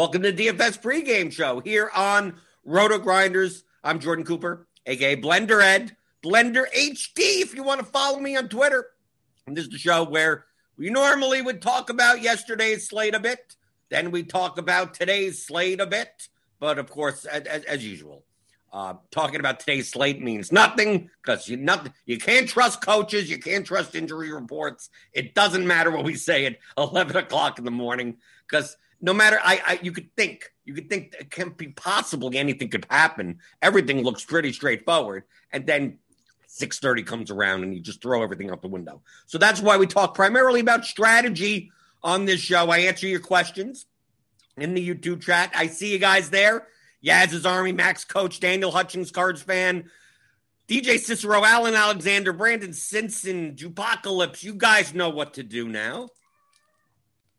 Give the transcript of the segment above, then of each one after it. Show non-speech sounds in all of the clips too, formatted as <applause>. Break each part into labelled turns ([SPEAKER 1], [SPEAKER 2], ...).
[SPEAKER 1] Welcome to DFS pregame show here on RotoGrinders. I'm Jordan Cooper, aka Blender Ed, Blender HD. If you want to follow me on Twitter, and this is the show where we normally would talk about yesterday's slate a bit, then we talk about today's slate a bit, but of course, as, as, usual, uh, talking about today's slate means nothing because you nothing. You can't trust coaches. You can't trust injury reports. It doesn't matter what we say at eleven o'clock in the morning because no matter I, I, you could think you could think it can't be possible anything could happen. Everything looks pretty straightforward, and then six thirty comes around and you just throw everything out the window. So that's why we talk primarily about strategy on this show. I answer your questions in the YouTube chat. I see you guys there. Yaz's Army, Max Coach, Daniel Hutchings, Cards fan, DJ Cicero, Allen Alexander, Brandon Simpson, Jupocalypse. You guys know what to do now.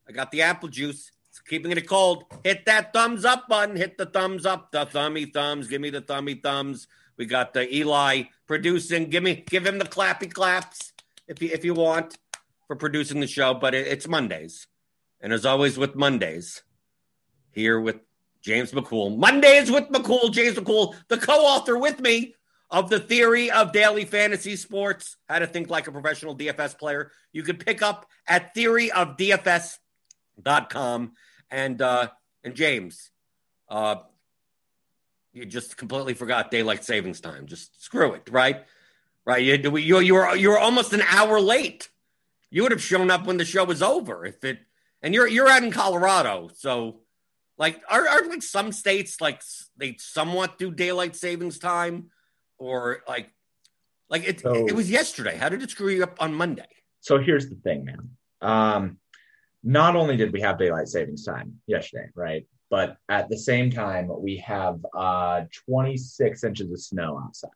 [SPEAKER 1] I got the apple juice. Keeping it cold. Hit that thumbs up button. Hit the thumbs up. The thummy thumbs. Give me the thummy thumbs. We got the Eli producing. Give me, give him the clappy claps if you if you want for producing the show. But it, it's Mondays, and as always with Mondays, here with James McCool. Mondays with McCool. James McCool, the co-author with me of the theory of daily fantasy sports, how to think like a professional DFS player. You can pick up at theoryofdfs.com. And uh and James, uh you just completely forgot daylight savings time. Just screw it, right? Right. You you you were you were almost an hour late. You would have shown up when the show was over if it and you're you're out in Colorado, so like are, are like some states like they somewhat do daylight savings time or like like it
[SPEAKER 2] So-
[SPEAKER 1] it was yesterday. How did it screw you up on Monday?
[SPEAKER 2] So here's the thing, man. Um, not only did we have daylight savings time yesterday, right? But at the same time, we have uh, 26 inches of snow outside.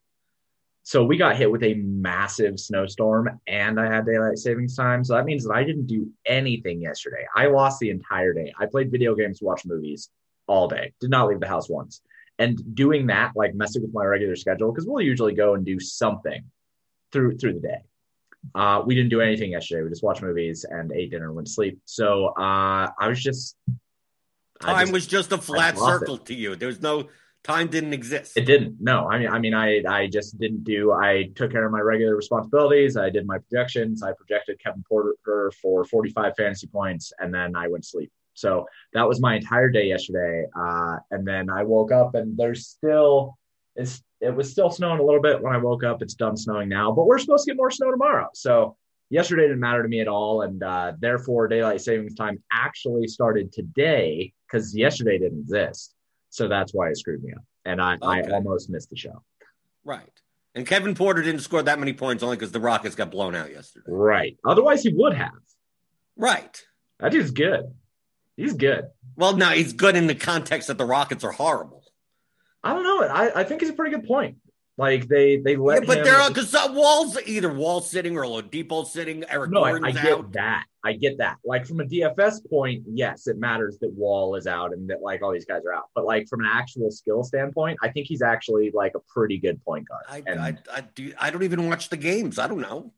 [SPEAKER 2] So we got hit with a massive snowstorm and I had daylight savings time. So that means that I didn't do anything yesterday. I lost the entire day. I played video games, watched movies all day, did not leave the house once. And doing that, like messing with my regular schedule, because we'll usually go and do something through through the day Uh, we didn't do anything yesterday. We just watched movies and ate dinner and went to sleep. So uh, I was just I
[SPEAKER 1] Time
[SPEAKER 2] just-
[SPEAKER 1] was just a flat
[SPEAKER 2] lost it.
[SPEAKER 1] circle to you. There was no time didn't exist.
[SPEAKER 2] It didn't. No, I mean, I mean, I I just didn't do. I took care of my regular responsibilities. I did my projections. I projected Kevin Porter for 45 fantasy points, and then I went to sleep. So that was my entire day yesterday. Uh, and then I woke up, and there's still it's it was still snowing a little bit when I woke up. It's done snowing now, but we're supposed to get more snow tomorrow. So yesterday didn't matter to me at all, and uh, therefore daylight savings time actually started today because yesterday didn't exist. So that's why it screwed me up, and I, I almost missed the show.
[SPEAKER 1] Right. And Kevin Porter didn't score that many points only because the Rockets got blown out yesterday.
[SPEAKER 2] Right. Otherwise, he would have.
[SPEAKER 1] Right.
[SPEAKER 2] That dude's good. He's good.
[SPEAKER 1] Well, no, he's good in the context that the Rockets are horrible.
[SPEAKER 2] I don't know. I, I think it's a pretty good point. Like they they
[SPEAKER 1] Yeah,
[SPEAKER 2] let
[SPEAKER 1] but
[SPEAKER 2] him-
[SPEAKER 1] they're because uh, Wall's either Wall sitting or Oladipo sitting. Eric
[SPEAKER 2] no, I, I get
[SPEAKER 1] out.
[SPEAKER 2] that. I get that. Like from a DFS point, yes, it matters that Wall is out and that like all these guys are out. But like from an actual skill standpoint, I think he's actually like a pretty good point guard.
[SPEAKER 1] I,
[SPEAKER 2] And-
[SPEAKER 1] I, I, do, I don't even watch the games. I don't know.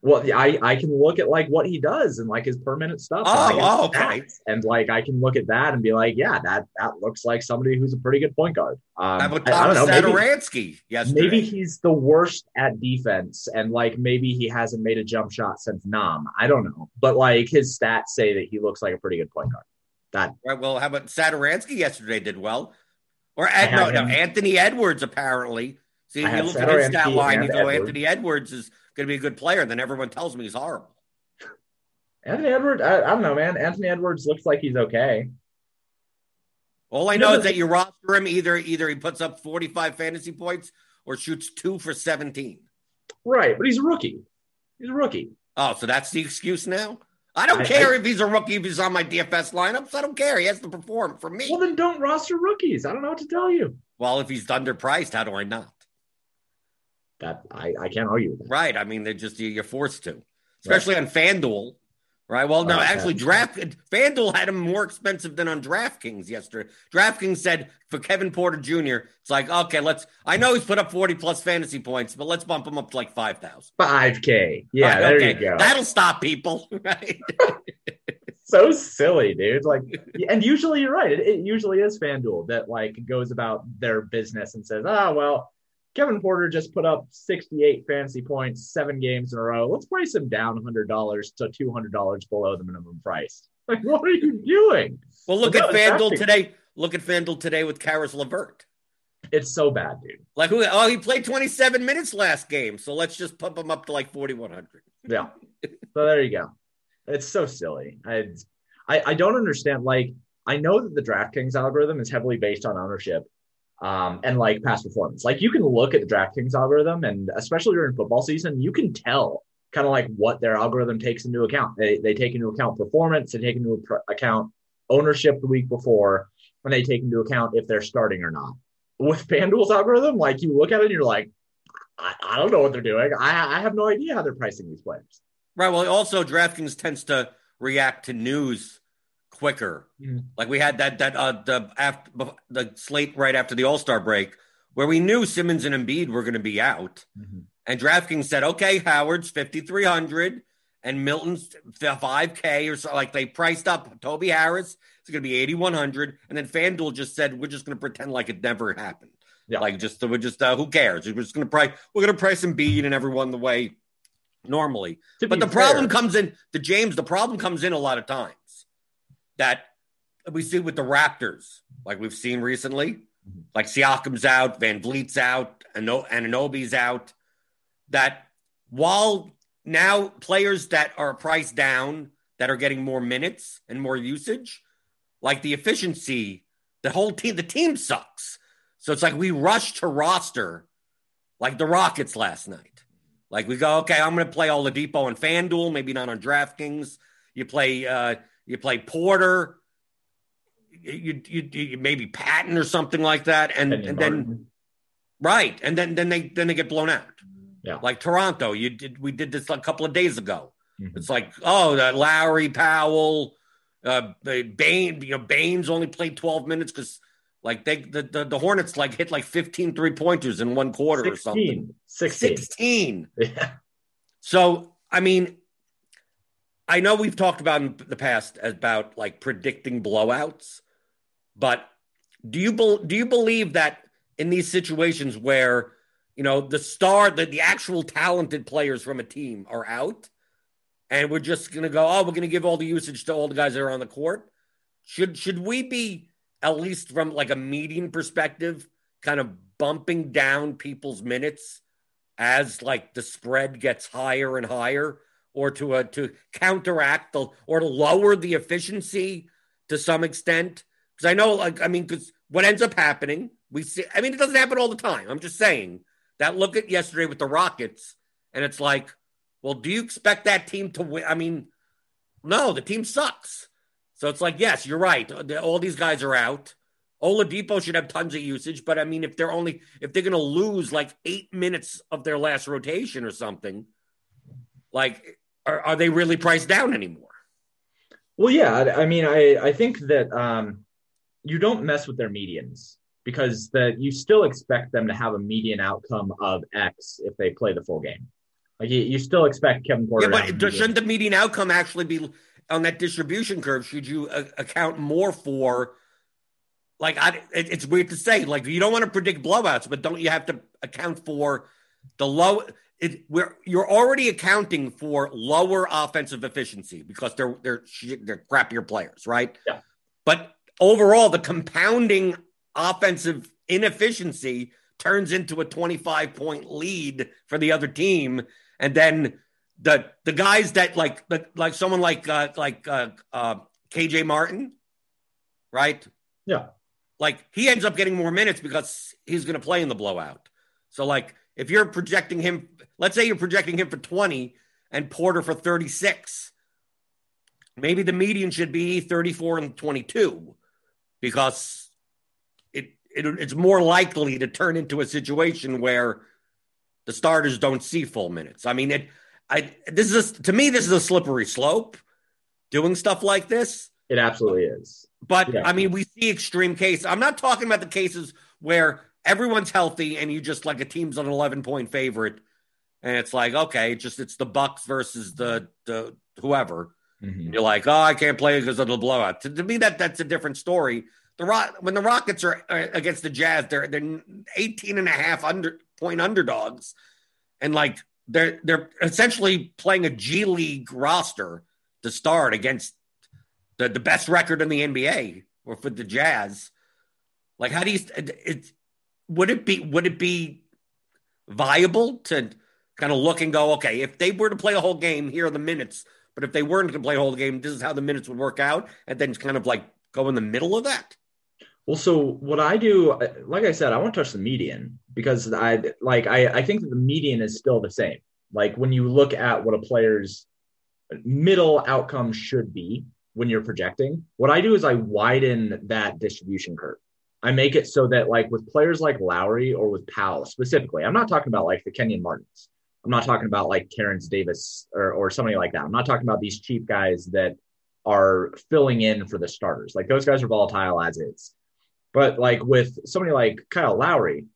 [SPEAKER 2] Well, I I can look at like what he does and like his permanent stuff. and,
[SPEAKER 1] Oh,
[SPEAKER 2] like,
[SPEAKER 1] oh, okay.
[SPEAKER 2] And like I can look at that and be like, yeah, that that looks like somebody who's a pretty good point guard. Um, I- I don't know, maybe-
[SPEAKER 1] yesterday?
[SPEAKER 2] maybe he's the worst at defense and like maybe he hasn't made a jump shot since Nam. I don't know. But like his stats say that he looks like a pretty good point guard. That
[SPEAKER 1] Right. Well, how about Satoransky yesterday did well? Or Ed, no, no. Anthony Edwards apparently. See, you look at his stat line, you go,
[SPEAKER 2] Edwards.
[SPEAKER 1] Anthony Edwards is going to be a good player. And Then everyone tells me he's horrible.
[SPEAKER 2] Anthony Edwards, I, I don't know, man. Anthony Edwards looks like he's okay.
[SPEAKER 1] All I know is that you roster him either either he puts up 45 fantasy points or shoots two for 17.
[SPEAKER 2] Right, but he's a rookie. He's a rookie.
[SPEAKER 1] Oh, so that's the excuse now? I don't
[SPEAKER 2] I-
[SPEAKER 1] care if he's a rookie, if he's on my DFS lineups. I don't care. He has to perform for me.
[SPEAKER 2] Well, then don't roster rookies. I don't know what to tell you.
[SPEAKER 1] Well, if he's underpriced, how do I not?
[SPEAKER 2] That I, I can't argue with that.
[SPEAKER 1] Right. I mean, they're just you- you're forced to, especially on FanDuel. Right. Well, no,
[SPEAKER 2] Oh,
[SPEAKER 1] actually, draft FanDuel had him more expensive than on DraftKings yesterday. DraftKings said for Kevin Porter Jr., it's like, okay, let's. I know he's put up 40 plus fantasy points, but let's bump him up to like 5,000.
[SPEAKER 2] Five K. Yeah,
[SPEAKER 1] Right,
[SPEAKER 2] there
[SPEAKER 1] okay.
[SPEAKER 2] you go.
[SPEAKER 1] That'll stop people. <laughs> Right. <laughs>
[SPEAKER 2] so silly, dude. Like, and usually you're right. It, it usually is FanDuel that like goes about their business and says, "Ah, well, Kevin Porter just put up 68 fantasy points, seven games in a row. Let's price him down $100 to $200 below the minimum price." <laughs> Like, what are you doing?
[SPEAKER 1] well, look at FanDuel today. Look at FanDuel today with Caris LeVert.
[SPEAKER 2] It's so bad, dude.
[SPEAKER 1] Like who? Oh, he played 27 minutes last game, so let's just pump him up to like 4,100.
[SPEAKER 2] Yeah. so there you go. It's so silly. I, I I don't understand. Like, I know that the DraftKings algorithm is heavily based on ownership, um, and like past performance. Like, you can look at the DraftKings algorithm, and especially during football season, you can tell kind of like what their algorithm takes into account. They they take into account performance, they take into account ownership the week before, and they take into account if they're starting or not. With FanDuel's algorithm, like you look at it and you're like, I, I don't know what they're doing. I, I have no idea how they're pricing these players.
[SPEAKER 1] Right. Well, also DraftKings tends to react to news quicker.
[SPEAKER 2] Mhm.
[SPEAKER 1] Like we had that that uh the after the slate right after the All Star break where we knew Simmons and Embiid were going to be out, and DraftKings said, "Okay, Howard's fifty three hundred and Milton's five K or so." Like they priced up Toby Harris. It's going to be eighty one hundred, and then FanDuel just said, "We're just going to pretend like it never happened."
[SPEAKER 2] Yeah.
[SPEAKER 1] Like just we're just uh, who cares? We're just going to price. We're going to price Embiid and everyone the way normally. But the problem comes in the James. The problem comes in a lot of times that we see with the Raptors, like we've seen recently,
[SPEAKER 2] Mm-hmm.
[SPEAKER 1] like Siakam's out, VanVleet's out, Ano- Anunoby's out. That while now players that are priced down that are getting more minutes and more usage, like the efficiency, the whole team, the team sucks. So it's like we rush to roster like the Rockets last night. Like we go, okay, I'm going to play Oladipo and FanDuel, maybe not on DraftKings. You play, uh, you play Porter, you, you, you maybe Patton or something like that, and and then right, and then then they then they get blown out.
[SPEAKER 2] Yeah.
[SPEAKER 1] Like Toronto, you did we did this a couple of days ago.
[SPEAKER 2] Mhm.
[SPEAKER 1] It's like oh, that Lowry, Powell, uh, Bain, you know, Baynes only played 12 minutes because like they the, the the Hornets like hit like 15 three pointers in one quarter or something.
[SPEAKER 2] 16. 16.
[SPEAKER 1] 16. <laughs>
[SPEAKER 2] Yeah.
[SPEAKER 1] So, I mean, I know we've talked about in the past about like predicting blowouts, but do you be, do you believe that in these situations where you know the star, the, the actual talented players from a team are out, and we're just going to go, oh, we're going to give all the usage to all the guys that are on the court? Should should we be at least from like a median perspective, kind of bumping down people's minutes as like the spread gets higher and higher? Or to uh, to counteract the or to lower the efficiency to some extent. Because I know like I mean because what ends up happening we see I mean it doesn't happen all the time. I'm just saying that look at yesterday with the Rockets and it's like well do you expect that team to win? I mean no the team sucks. So it's like yes you're right. All these guys are out. Oladipo should have tons of usage but I mean if they're only if they're going to lose like 8 minutes of their last rotation or something like are, are they really priced down anymore?
[SPEAKER 2] Well, yeah. I mean, I, I think that um, you don't mess with their medians because that you still expect them to have a median outcome of X if they play the full game. Like you, you still expect Kevin Porter.
[SPEAKER 1] Yeah, but shouldn't the median outcome actually be on that distribution curve? Should you uh, account more for? Like, I, it, it's weird to say. Like, you don't want to predict blowouts, but don't you have to account for the low? It, we're you're already accounting for lower offensive efficiency because they're they're they're crappier players, right?
[SPEAKER 2] Yeah.
[SPEAKER 1] But overall, the compounding offensive inefficiency turns into a 25 point lead for the other team, and then the the guys that like the, like someone like uh, like uh, uh, KJ Martin, right?
[SPEAKER 2] Yeah.
[SPEAKER 1] Like he ends up getting more minutes because he's going to play in the blowout. So like if you're projecting him, let's say you're projecting him for 20 and Porter for 36, maybe the median should be 34 and 22 because it, it it's more likely to turn into a situation where the starters don't see full minutes. I mean, it I this is a, to me this is a slippery slope doing stuff like this.
[SPEAKER 2] It absolutely is.
[SPEAKER 1] But yeah. I mean, we see extreme cases. I'm not talking about the cases where everyone's healthy and you just like a team's an 11 point favorite. And it's like okay just it's the bucks versus the the whoever. Mm-hmm. you're like oh i can't play because of the blowout. To, to, me that that's a different story. The rock when the rockets are against the jazz they're they're 18 and a half under point underdogs. And like they're they're essentially playing a g league roster to start against the, the best record in the nba or for the jazz. Like how do you it's would it be would it be viable to kind of look and go, okay, if they were to play a whole game, here are the minutes. But if they weren't to play a whole game, this is how the minutes would work out, and then kind of like go in the middle of that.
[SPEAKER 2] Well, so what I do, uh, like I said, I won't touch the median because I like I, I think the median is still the same. Like when you look at what a player's middle outcome should be when you're projecting, what I do is I widen that distribution curve. I make it so that like with players like Lowry or with Powell specifically, I'm not talking about like the Kenyon Martins. I'm not talking about like Terrence Davis or, or somebody like that. I'm not talking about these cheap guys that are filling in for the starters. Like those guys are volatile as is. But like with somebody like Kyle Lowry,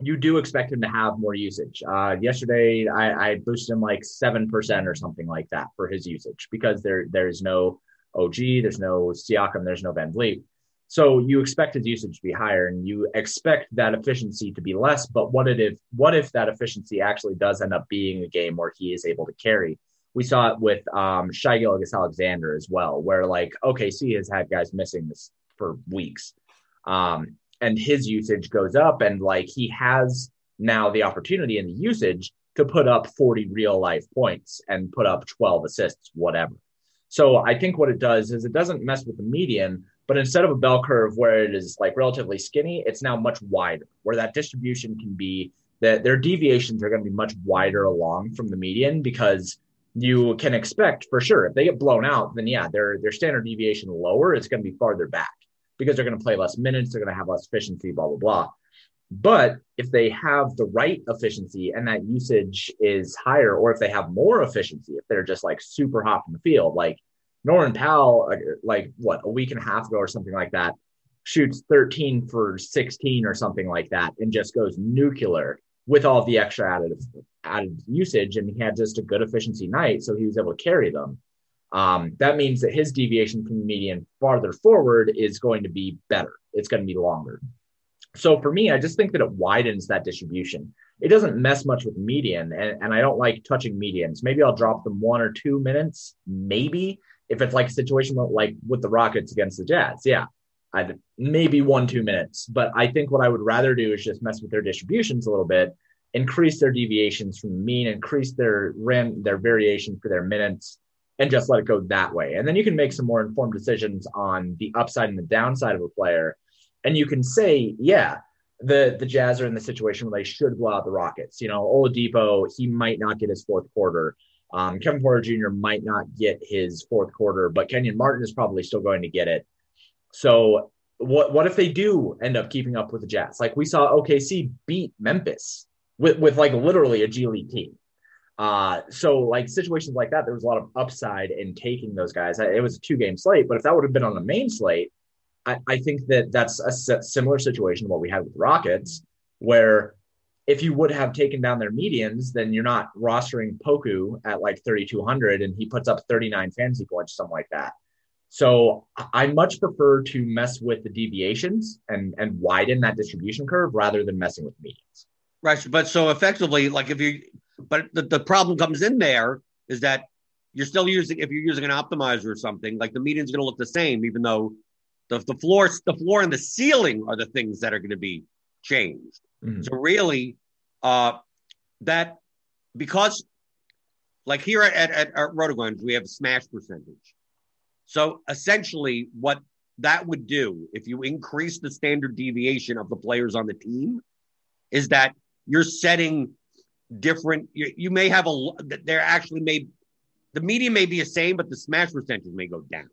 [SPEAKER 2] you do expect him to have more usage. Uh, yesterday, I, I boosted him like seven percent or something like that for his usage because there there's no OG, there's no Siakam, there's no VanVleet. So you expect his usage to be higher and you expect that efficiency to be less. But what if what if that efficiency actually does end up being a game where he is able to carry? We saw it with um, Shai Gilgeous-Alexander as well, where like OKC has had guys missing this for weeks, um, and his usage goes up, and like he has now the opportunity and the usage to put up 40 real life points and put up 12 assists, whatever. So I think what it does is it doesn't mess with the median, but instead of a bell curve where it is like relatively skinny, it's now much wider, where that distribution can be that their deviations are going to be much wider along from the median because you can expect for sure if they get blown out, then yeah, their their standard deviation lower is going to be farther back because they're going to play less minutes, they're going to have less efficiency, blah blah blah. But if they have the right efficiency and that usage is higher, or if they have more efficiency, if they're just like super hot in the field, like Norman Powell, like what a week and a half ago or something like that, shoots 13 for 16 or something like that, and just goes nuclear with all the extra added added usage and he had just a good efficiency night, so he was able to carry them. Um, that means that his deviation from the median farther forward is going to be better. It's going to be longer. So for me, I just think that it widens that distribution. It doesn't mess much with median, and, and I don't like touching medians. Maybe I'll drop them one or two minutes, maybe if it's like a situation like with the Rockets against the Jazz. Yeah, I'd maybe one two minutes. But I think what I would rather do is just mess with their distributions a little bit, increase their deviations from the mean, increase their rim, their variation for their minutes, and just let it go that way. And then you can make some more informed decisions on the upside and the downside of a player. And you can say, yeah, the the Jazz are in the situation where they should blow out the Rockets. You know, Oladipo, he might not get his fourth quarter. Um, Kevin Porter Jr. might not get his fourth quarter, but Kenyon Martin is probably still going to get it. So what what if they do end up keeping up with the Jazz? Like we saw OKC beat Memphis with with like literally a G League team. Uh, so like situations like that, there was a lot of upside in taking those guys. It was a two game slate, but if that would have been on the main slate, I, I think that that's a similar situation to what we had with Rockets, where if you would have taken down their medians, then you're not rostering Poku at like 3,200 and he puts up 39 fantasy points, something like that. So I much prefer to mess with the deviations and and widen that distribution curve rather than messing with medians.
[SPEAKER 1] Right, but so effectively, like if you but the, the problem comes in there is that you're still using if you're using an optimizer or something, like the median's going to look the same, even though the the floor the floor and the ceiling are the things that are going to be changed. Mm-hmm. So really, uh, that because like here at at, at RotoGrinders, we have a smash percentage. So essentially, what that would do if you increase the standard deviation of the players on the team is that you're setting different. You, you may have a. They're actually may the median may be the same, but the smash percentage may go down.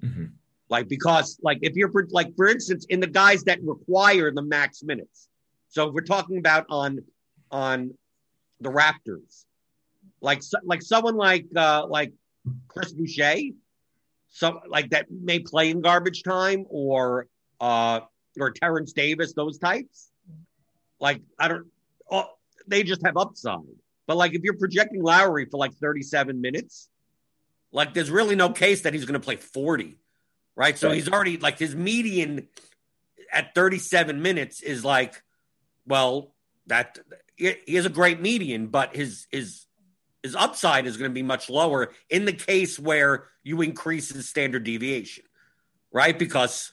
[SPEAKER 1] Mm-hmm. Like because like if you're like for instance in the guys that require the max minutes. So we're talking about on on the Raptors, like like someone like uh like Chris Boucher, some like that may play in garbage time or uh or Terrence Davis, those types. Like I don't, oh, they just have upside. But like if you're projecting Lowry for like 37 minutes, like there's really no case that he's going to play 40, right? So he's already like his median at 37 minutes is like, well, that he is a great median, but his his his upside is going to be much lower in the case where you increase his standard deviation, right? Because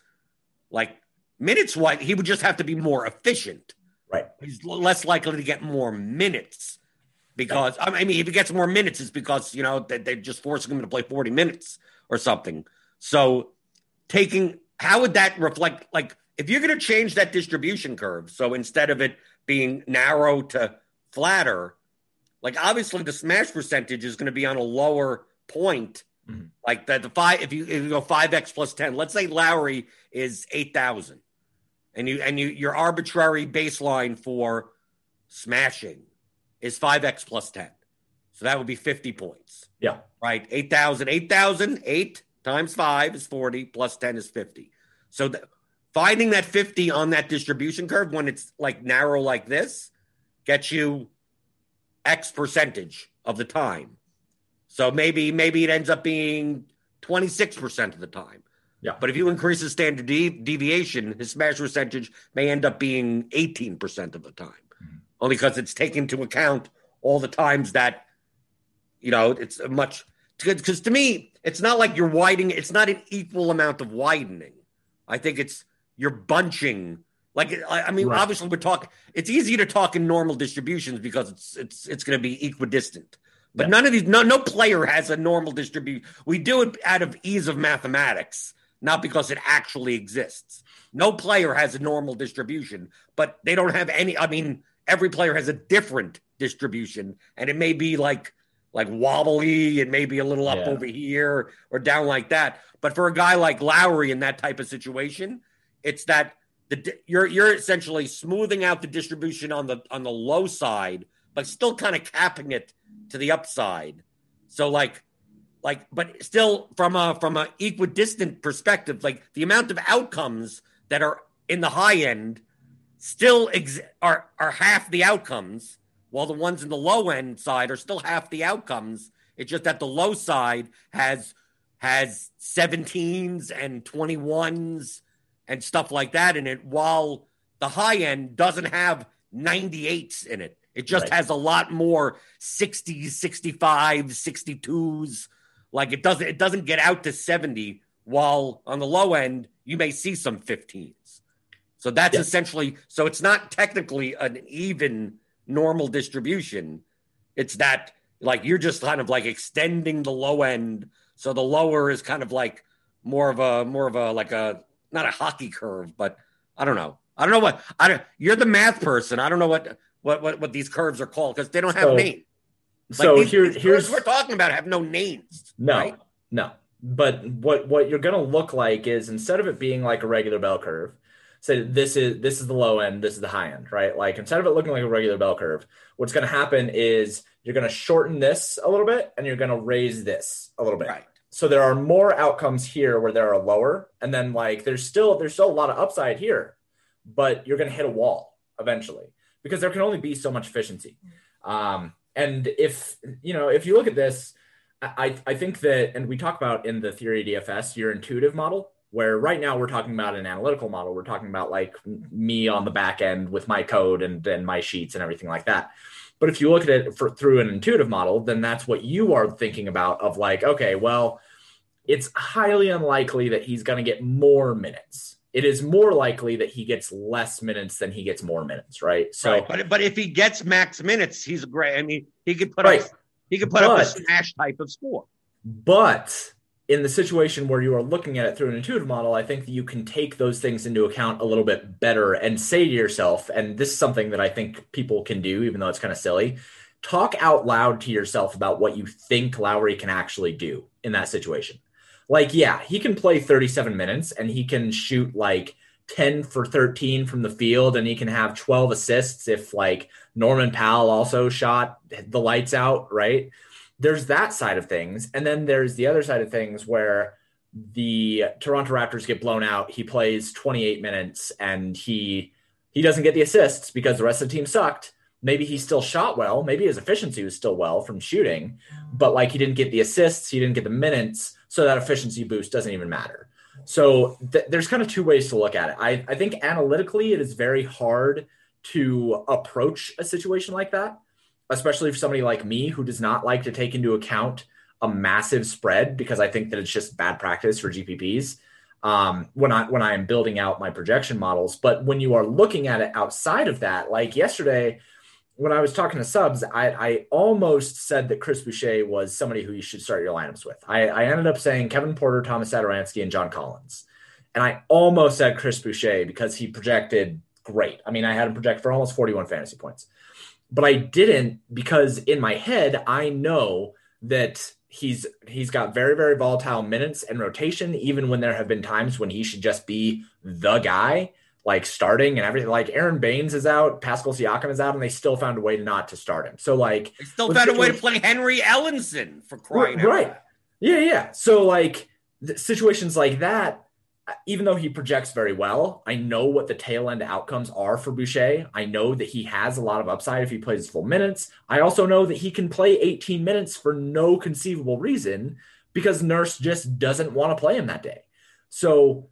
[SPEAKER 1] like minutes wise, he would just have to be more efficient.
[SPEAKER 2] Right.
[SPEAKER 1] He's less likely to get more minutes because I mean, if he gets more minutes, it's because you know they, they're just forcing him to play 40 minutes or something. So taking how would that reflect like if you're going to change that distribution curve, so instead of it being narrow to flatter, like obviously the smash percentage is going to be on a lower point. Mm-hmm. Like that the five if you if you go five X plus ten, let's say Lowry is eight thousand and you and you your arbitrary baseline for smashing is 5x plus 10. So that would be 50 points.
[SPEAKER 2] Yeah.
[SPEAKER 1] Right. 8,000, 8,000, 8 times 5 is 40, plus 10 is 50. So the, finding that 50 on that distribution curve when it's like narrow like this gets you X percentage of the time. So maybe maybe it ends up being 26% of the time.
[SPEAKER 2] Yeah.
[SPEAKER 1] But if you increase the standard de- deviation, his smash percentage may end up being 18% of the time, mm-hmm. only because it's taken into account all the times that, you know, it's a much, because to me, it's not like you're widening, it's not an equal amount of widening. I think it's, you're bunching. Like, I mean, right. obviously we're talking, it's easy to talk in normal distributions because it's, it's, it's going to be equidistant. But yeah. none of these, no, no player has a normal distribution. We do it out of ease of mathematics not because it actually exists. No player has a normal distribution, but they don't have any. I mean, every player has a different distribution, and it may be like like wobbly, and maybe a little up yeah. over here or down like that. But for a guy like Lowry in that type of situation, it's that the you're you're essentially smoothing out the distribution on the on the low side, but still kind of capping it to the upside. So like like but still from a from a equidistant perspective like the amount of outcomes that are in the high end still ex- are are half the outcomes while the ones in the low end side are still half the outcomes. It's just that the low side has has 17s and 21s and stuff like that in it, while the high end doesn't have 98s in it. It just
[SPEAKER 2] Right.
[SPEAKER 1] has a lot more 60s, 65s, 62s. Like it doesn't it doesn't get out to 70, while on the low end, you may see some 15s. So that's essentially so it's not technically an even normal distribution. It's that like you're just kind of like extending the low end. So the lower is kind of like more of a more of a like a not a hockey curve, but I don't know. I don't know what I don't you're the math person. I don't know what what what, what these curves are called because they don't have
[SPEAKER 2] So-
[SPEAKER 1] names. Like
[SPEAKER 2] So
[SPEAKER 1] these,
[SPEAKER 2] here,
[SPEAKER 1] these
[SPEAKER 2] here's
[SPEAKER 1] we're talking about have no names.
[SPEAKER 2] No,
[SPEAKER 1] right?
[SPEAKER 2] no. But what what you're gonna look like is instead of it being like a regular bell curve, say this is this is the low end, this is the high end, right? Like instead of it looking like a regular bell curve, what's gonna happen is you're gonna shorten this a little bit and you're gonna raise this a little bit.
[SPEAKER 1] Right.
[SPEAKER 2] So there are more outcomes here where there are lower, and then like there's still there's still a lot of upside here, but you're gonna hit a wall eventually because there can only be so much efficiency. Um, and if you know if you look at this, I I think that and we talk about in the theory DFS your intuitive model where right now we're talking about an analytical model. We're talking about like me on the back end with my code and and my sheets and everything like that. But if you look at it for, through an intuitive model, then that's what you are thinking about of like, okay, well, it's highly unlikely that he's going to get more minutes. It is more likely that he gets less minutes than he gets more minutes, right? So,
[SPEAKER 1] right. But but if he gets max minutes, he's a great. I mean, he could put
[SPEAKER 2] Right.
[SPEAKER 1] up he could put up a smash type of score.
[SPEAKER 2] but in the situation where you are looking at it through an intuitive model, I think that you can take those things into account a little bit better and say to yourself, and this is something that I think people can do, even though it's kind of silly. Talk out loud to yourself about what you think Lowry can actually do in that situation. Like, yeah, he can play 37 minutes and he can shoot like 10 for 13 from the field and he can have 12 assists if like Norman Powell also shot the lights out, right? There's that side of things. And then there's the other side of things where the Toronto Raptors get blown out. He plays 28 minutes and he he doesn't get the assists because the rest of the team sucked. Maybe he still shot well. Maybe his efficiency was still well from shooting, but like he didn't get the assists, he didn't get the minutes, so that efficiency boost doesn't even matter. So th- there's kind of two ways to look at it. I, I think analytically, it is very hard to approach a situation like that, especially for somebody like me who does not like to take into account a massive spread because I think that it's just bad practice for GPPs um, when I when I am building out my projection models. But when you are looking at it outside of that, like yesterday, when I was talking to subs, I, I almost said that Chris Boucher was somebody who you should start your lineups with. I, I ended up saying Kevin Porter, Thomas Satoransky, and John Collins. And I almost said Chris Boucher because he projected great. I mean, I had him project for almost 41 fantasy points. But I didn't because in my head, I know that he's he's got very, very volatile minutes and rotation, even when there have been times when he should just be the guy like starting and everything. Like Aron Baynes is out, Pascal Siakam is out, and they still found a way not to start him. So like
[SPEAKER 1] They still found a way to play Henry Ellenson for crying out
[SPEAKER 2] Right. yeah, yeah. So like situations like that, even though he projects very well, I know what the tail end outcomes are for Boucher. I know that he has a lot of upside if he plays full minutes. I also know that he can play 18 minutes for no conceivable reason because Nurse just doesn't want to play him that day. So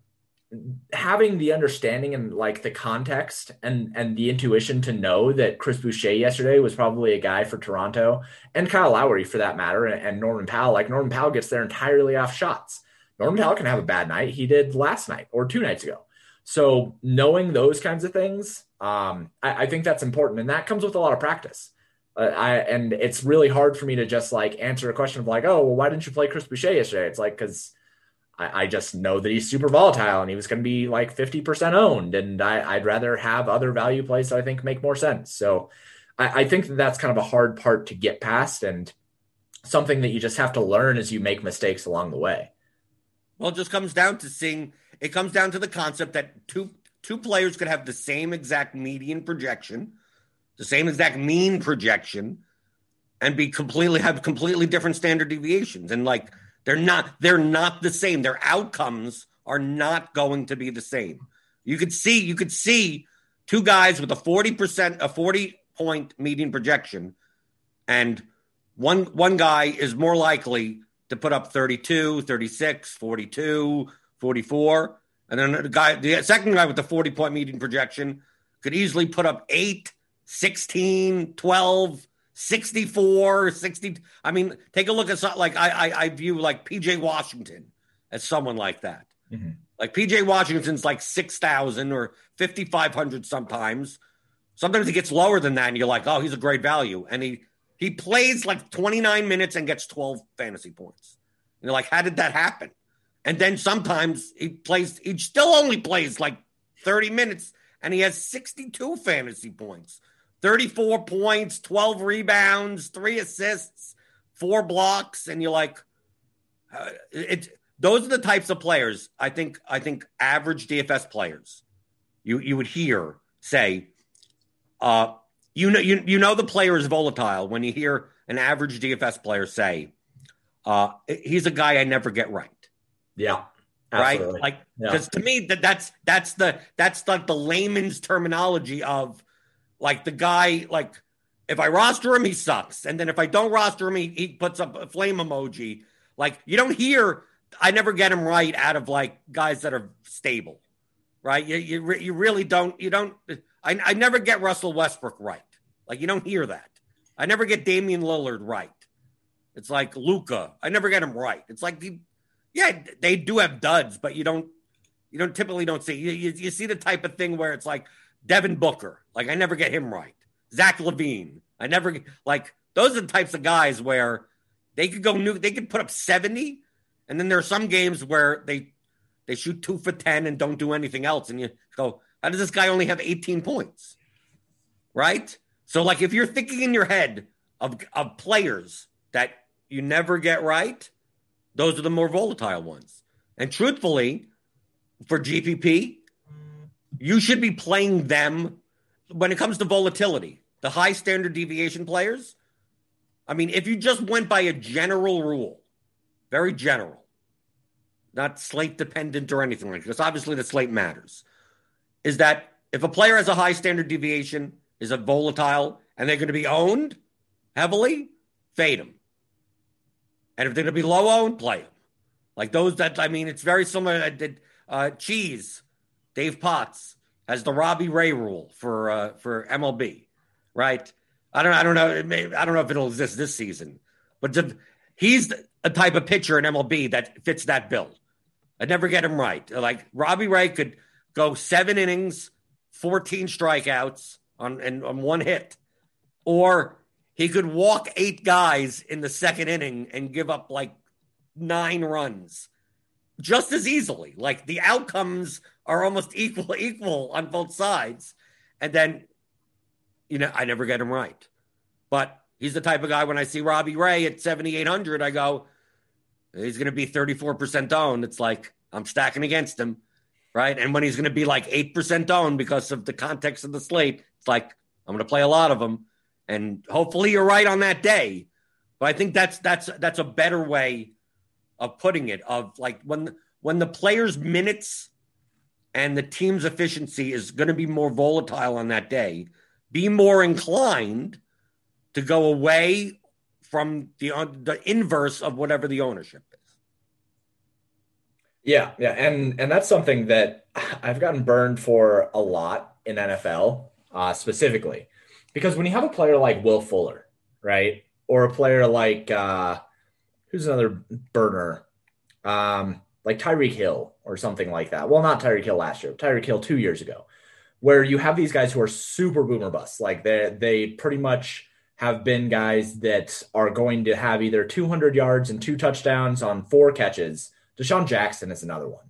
[SPEAKER 2] having the understanding and like the context and and the intuition to know that Chris Boucher yesterday was probably a guy for Toronto and Kyle Lowry for that matter and, and Norman Powell like Norman Powell gets there entirely off shots. Norman Powell can have a bad night. He did last night or two nights ago. So knowing those kinds of things, um, I, I think that's important, and that comes with a lot of practice. Uh, I and it's really hard for me to just like answer a question of like, oh, well, why didn't you play Chris Boucher yesterday? It's like because I, I just know that he's super volatile and he was going to be like 50% owned. And I, I'd rather have other value plays that I think make more sense. So I, I think that that's kind of a hard part to get past and something that you just have to learn as you make mistakes along the way.
[SPEAKER 1] Well, it just comes down to seeing. It comes down to the concept that two two players could have the same exact median projection, the same exact mean projection, and be completely have completely different standard deviations. And like they're not they're not the same. Their outcomes are not going to be the same. You could see you could see two guys with a forty percent a forty point median projection, and one one guy is more likely to put up 32, 36, 42, 44. And then the guy, the second guy with the 40 point median projection could easily put up 8, 16, 12, 64, 60. I mean, take a look at something like I, I, I view like PJ Washington as someone like that.
[SPEAKER 2] Mm-hmm.
[SPEAKER 1] Like PJ Washington's like 6,000 or 5,500 sometimes. Sometimes he gets lower than that, and you're like, oh, he's a great value. And he he plays like 29 minutes and gets 12 fantasy points. And you're like, how did that happen? And then sometimes he plays, he still only plays like 30 minutes and he has 62 fantasy points, 34 points, 12 rebounds, three assists, four blocks. And you're like, uh, it, those are the types of players I think, I think average DFS players you, you would hear say, uh, you know, you, you know the player is volatile when you hear an average DFS player say, uh, he's a guy I never get right.
[SPEAKER 2] Yeah.
[SPEAKER 1] Absolutely. Right. Like, because yeah. to me that that's, that's the, that's like the layman's terminology of like the guy, like if I roster him, he sucks. And then if I don't roster him, he, he puts up a flame emoji. Like you don't hear, I never get him right out of like guys that are stable, right? You, you, you really don't, you don't, I, I never get Russell Westbrook right. Like you don't hear that. I never get Damian Lillard right. It's like Luka. I never get him right. It's like the, yeah, they do have duds, but you don't you don't typically don't see you, you, you see the type of thing where it's like Devin Booker. Like I never get him right. Zach LaVine. I never like those are the types of guys where they could go new. They could put up seventy, and then there are some games where they they shoot two for ten and don't do anything else, and you go, how does this guy only have eighteen points? Right. So like if you're thinking in your head of of players that you never get right, those are the more volatile ones. And truthfully, for GPP, you should be playing them when it comes to volatility. The high standard deviation players, I mean, if you just went by a general rule, very general, not slate dependent or anything like this, obviously the slate matters, is that if a player has a high standard deviation, is a volatile, and they're going to be owned heavily, fade them. And if they're going to be low owned, play them. Like those that, I mean, it's very similar. I did uh, Cheese, Dave Potts has the Robbie Ray rule for uh, for MLB, right? I don't I don't know may, I don't know if it'll exist this season, but the, he's a type of pitcher in MLB that fits that bill. I never get him right. Like Robbie Ray could go seven innings, fourteen strikeouts on and on one hit, or he could walk eight guys in the second inning and give up like nine runs just as easily. Like the outcomes are almost <laughs> equal equal on both sides. And then, you know, I never get him right. But he's the type of guy when I see Robbie Ray at 7,800, I go, he's going to be 34% owned. It's like I'm stacking against him. Right. And when he's going to be like 8% owned because of the context of the slate, it's like I'm going to play a lot of them and hopefully you're right on that day. But I think that's that's that's a better way of putting it. Of like when when the players' minutes and the team's efficiency is going to be more volatile on that day, be more inclined to go away from the the inverse of whatever the ownership is.
[SPEAKER 2] Yeah, yeah, and and that's something that I've gotten burned for a lot in NFL uh, specifically because when you have a player like Will Fuller, right, or a player like uh, who's another burner, um, like Tyreek Hill or something like that. Well, not Tyreek Hill last year, Tyreek Hill two years ago, where you have these guys who are super boomer busts, like they they pretty much have been guys that are going to have either 200 yards and two touchdowns on four catches. DeSean Jackson is another one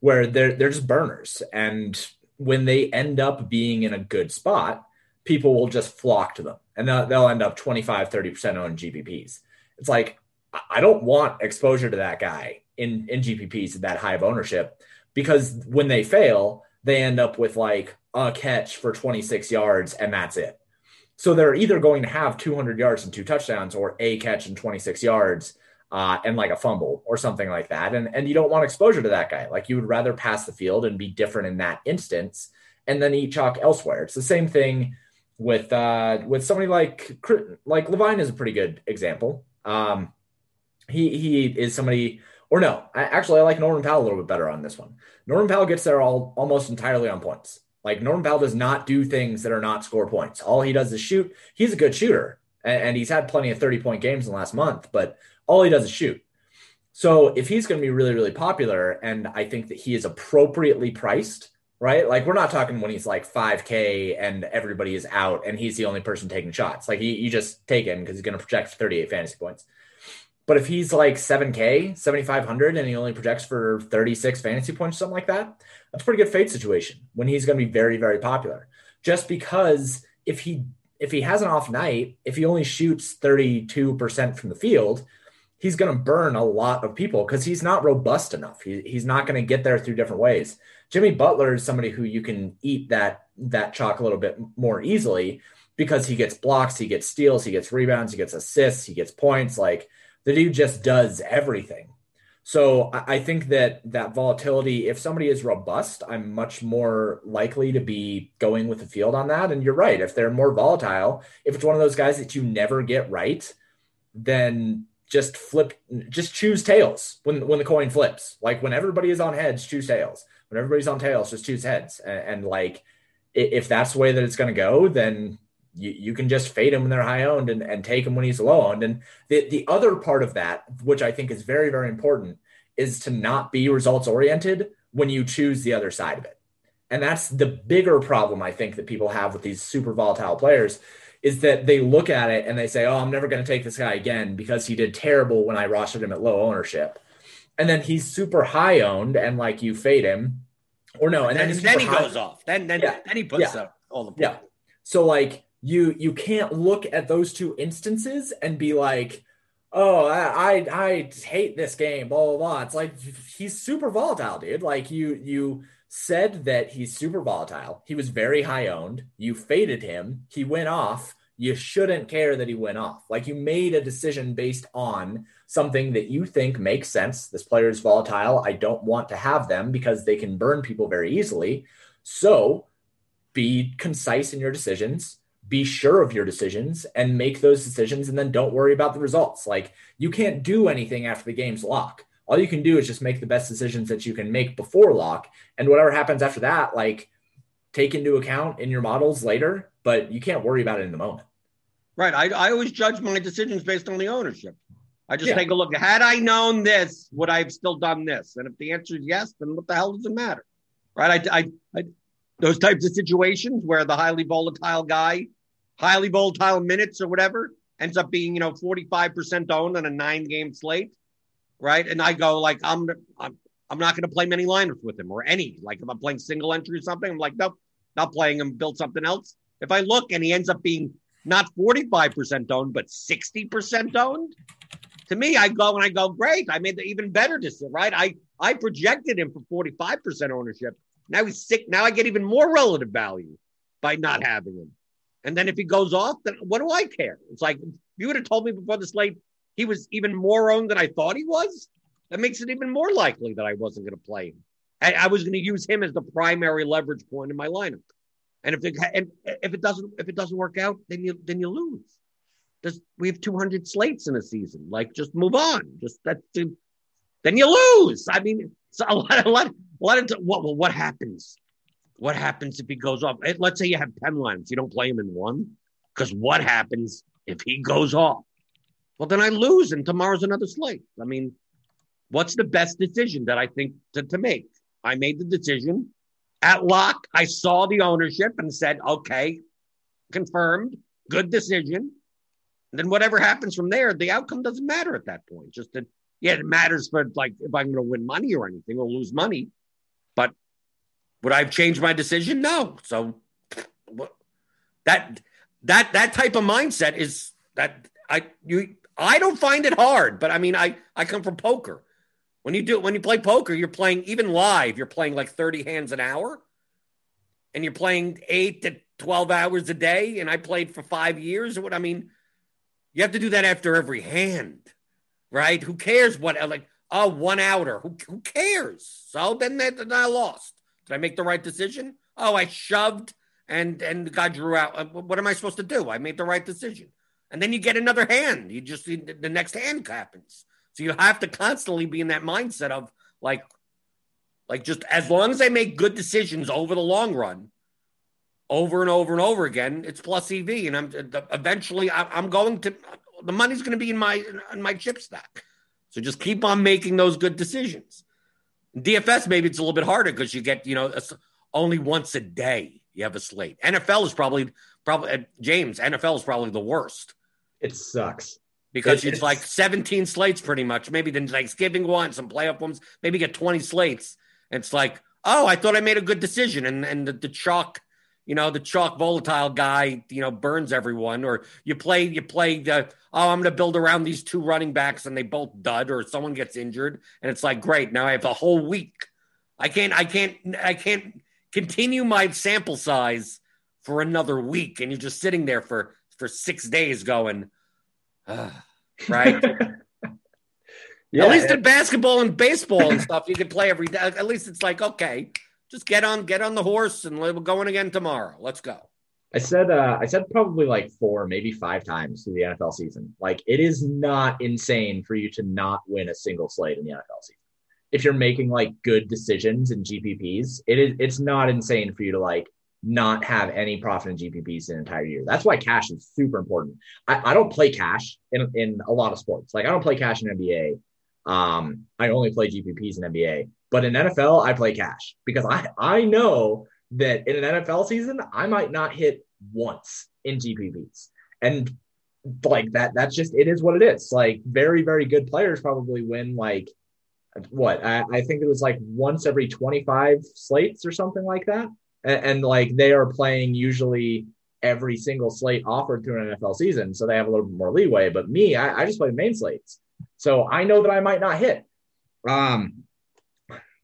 [SPEAKER 2] where they're they're just burners, and when they end up being in a good spot people will just flock to them and they'll, they'll end up 25, 30% on GPPs. It's like, I don't want exposure to that guy in, in GPPs that high of ownership because when they fail, they end up with like a catch for 26 yards and that's it. So they're either going to have 200 yards and two touchdowns or a catch and 26 yards uh, and like a fumble or something like that. And, and you don't want exposure to that guy. Like you would rather pass the field and be different in that instance and then eat chalk elsewhere. It's the same thing with uh, with somebody like like LaVine is a pretty good example. Um, he he is somebody, or no, I, actually I like Norman Powell a little bit better on this one. Norman Powell gets there all almost entirely on points. Like Norman Powell does not do things that are not score points. All he does is shoot. He's a good shooter, and, and he's had plenty of thirty point games in the last month, but all he does is shoot. So if he's going to be really really popular, and I think that he is appropriately priced right? Like we're not talking when he's like 5K and everybody is out and he's the only person taking shots. Like you, you just take him because he's going to project 38 fantasy points. But if he's like 7K, 7,500, and he only projects for 36 fantasy points, something like that, that's a pretty good fade situation when he's going to be very, very popular. Just because if he if he has an off night, if he only shoots 32% from the field, he's going to burn a lot of people because he's not robust enough. He, he's not going to get there through different ways. Jimmy Butler is somebody who you can eat that that chalk a little bit more easily because he gets blocks, he gets steals, he gets rebounds, he gets assists, he gets points. Like the dude just does everything. So I, think that that volatility, if somebody is robust, I'm much more likely to be going with the field on that. And you're right. If they're more volatile, if it's one of those guys that you never get right, then just flip, just choose tails when when the coin flips. Like when everybody is on heads, choose tails when everybody's on tails, just choose heads. And, and like, if that's the way that it's going to go, then you, you can just fade him when they're high owned and, and take him when he's low owned. And the, the other part of that, which I think is very, very important, is to not be results oriented when you choose the other side of it. And that's the bigger problem I think that people have with these super volatile players is that they look at it and they say, "Oh, I'm never going to take this guy again because he did terrible when I rostered him at low ownership." and then he's super high owned and like you fade him or no and,
[SPEAKER 1] then,
[SPEAKER 2] then,
[SPEAKER 1] then he
[SPEAKER 2] high.
[SPEAKER 1] goes off then then,
[SPEAKER 2] Yeah.
[SPEAKER 1] then he puts
[SPEAKER 2] Yeah.
[SPEAKER 1] up all the points.
[SPEAKER 2] yeah so like you you can't look at those two instances and be like oh I, I i hate this game blah blah blah. It's like he's super volatile dude. Like you you said that he's super volatile. He was very high owned. You faded him. He went off. You shouldn't care that he went off. Like you made a decision based on something that you think makes sense. This player is volatile. I don't want to have them because they can burn people very easily. So be concise in your decisions, be sure of your decisions, and make those decisions. And then don't worry about the results. Like you can't do anything after the game's lock. All you can do is just make the best decisions that you can make before lock. And whatever happens after that, like take into account in your models later, but you can't worry about it in the moment.
[SPEAKER 1] Right. I, I always judge my decisions based on the ownership. I just
[SPEAKER 2] Yeah.
[SPEAKER 1] take a look. Had I known this, would I have still done this? And if the answer is yes, then what the hell does it matter? Right. I, I, I those types of situations where the highly volatile guy, highly volatile minutes or whatever, ends up being, you know, 45% owned on a nine game slate. Right. And I go like, I'm, I'm, I'm not going to play many lineups with him or any. Like if I'm playing single entry or something, I'm like, nope, not playing him, build something else. If I look and he ends up being not 45% owned, but 60% owned, to me, I go and I go, great. I made the even better decision, right? I, I projected him for 45% ownership. Now he's sick. Now I get even more relative value by not having him. And then if he goes off, then what do I care? It's like you would have told me before the slate he was even more owned than I thought he was. That makes it even more likely that I wasn't going to play him. I, I was going to use him as the primary leverage point in my lineup. And if it and if it doesn't if it doesn't work out, then you then you lose. We have 200 slates in a season. Like just move on. Just that then you lose. I mean, a lot, a lot, a lot of what what happens? What happens if he goes off? Let's say you have 10 lines, you don't play him in one, because what happens if he goes off? Well, then I lose, and tomorrow's another slate. I mean, what's the best decision that I think to, to make? I made the decision at lock. I saw the ownership and said, okay, confirmed, good decision. And then whatever happens from there, the outcome doesn't matter at that point. Just that, yeah, it matters for like if I'm going to win money or anything or lose money. Would I have changed my decision? No. So that that that type of mindset is that I you I don't find it hard, but I mean I I come from poker. When you do when you play poker, you're playing even live, you're playing like 30 hands an hour. And you're playing 8 to 12 hours a day and I played for 5 years or what I mean, you have to do that after every hand. Right? Who cares what like oh, one outer. Who who cares? So then that then I lost. Did I make the right decision? Oh, I shoved and and the guy drew out. Uh, What am I supposed to do? I made the right decision. And then you get another hand. You just the next hand happens. So you have to constantly be in that mindset of like, like just as long as I make good decisions over the long run, over and over and over again, it's plus EV, and I'm eventually I'm going to the money's going to be in my in my chip stack. So just keep on making those good decisions. DFS maybe it's a little bit harder because you get you know a only once a day you have a slate. NFL is probably probably uh, James NFL is probably the worst
[SPEAKER 2] It sucks.
[SPEAKER 1] because
[SPEAKER 2] It-
[SPEAKER 1] it's like 17 slates pretty much. Maybe the Thanksgiving one, some playoff ones, maybe get 20 slates. It's like, oh, I thought I made a good decision. And and the, the chalk, you know, the chalk volatile guy, you know, burns everyone. Or you play, you play the oh, I'm gonna build around these two running backs and they both dud, or someone gets injured, and it's like, great, now I have a whole week. I can't, I can't, I can't continue my sample size for another week. And you're just sitting there for for six days going, right? <laughs>
[SPEAKER 2] Yeah,
[SPEAKER 1] At least in basketball and baseball and stuff, you can play every day. At least it's like, okay, just get on, get on the horse, and we're going again tomorrow. Let's go.
[SPEAKER 2] I said uh, I said probably like four, maybe five times through the NFL season. Like it is not insane for you to not win a single slate in the NFL season. If you're making like good decisions in GPPs, it is it's not insane for you to like not have any profit in GPPs the entire year. That's why cash is super important. I, I don't play cash in, in a lot of sports. Like I don't play cash in NBA. Um, I only play GPPs in NBA, but in NFL, I play cash because I, I know that in an NFL season, I might not hit once in GPPs. And like that, that's just, it is what it is. Like very, very good players probably win like what? I, I think it was like once every 25 slates or something like that. And, and like they are playing usually every single slate offered through an NFL season. So they have a little bit more leeway. But me, I, I just play main slates. So I know that I might not hit. Um,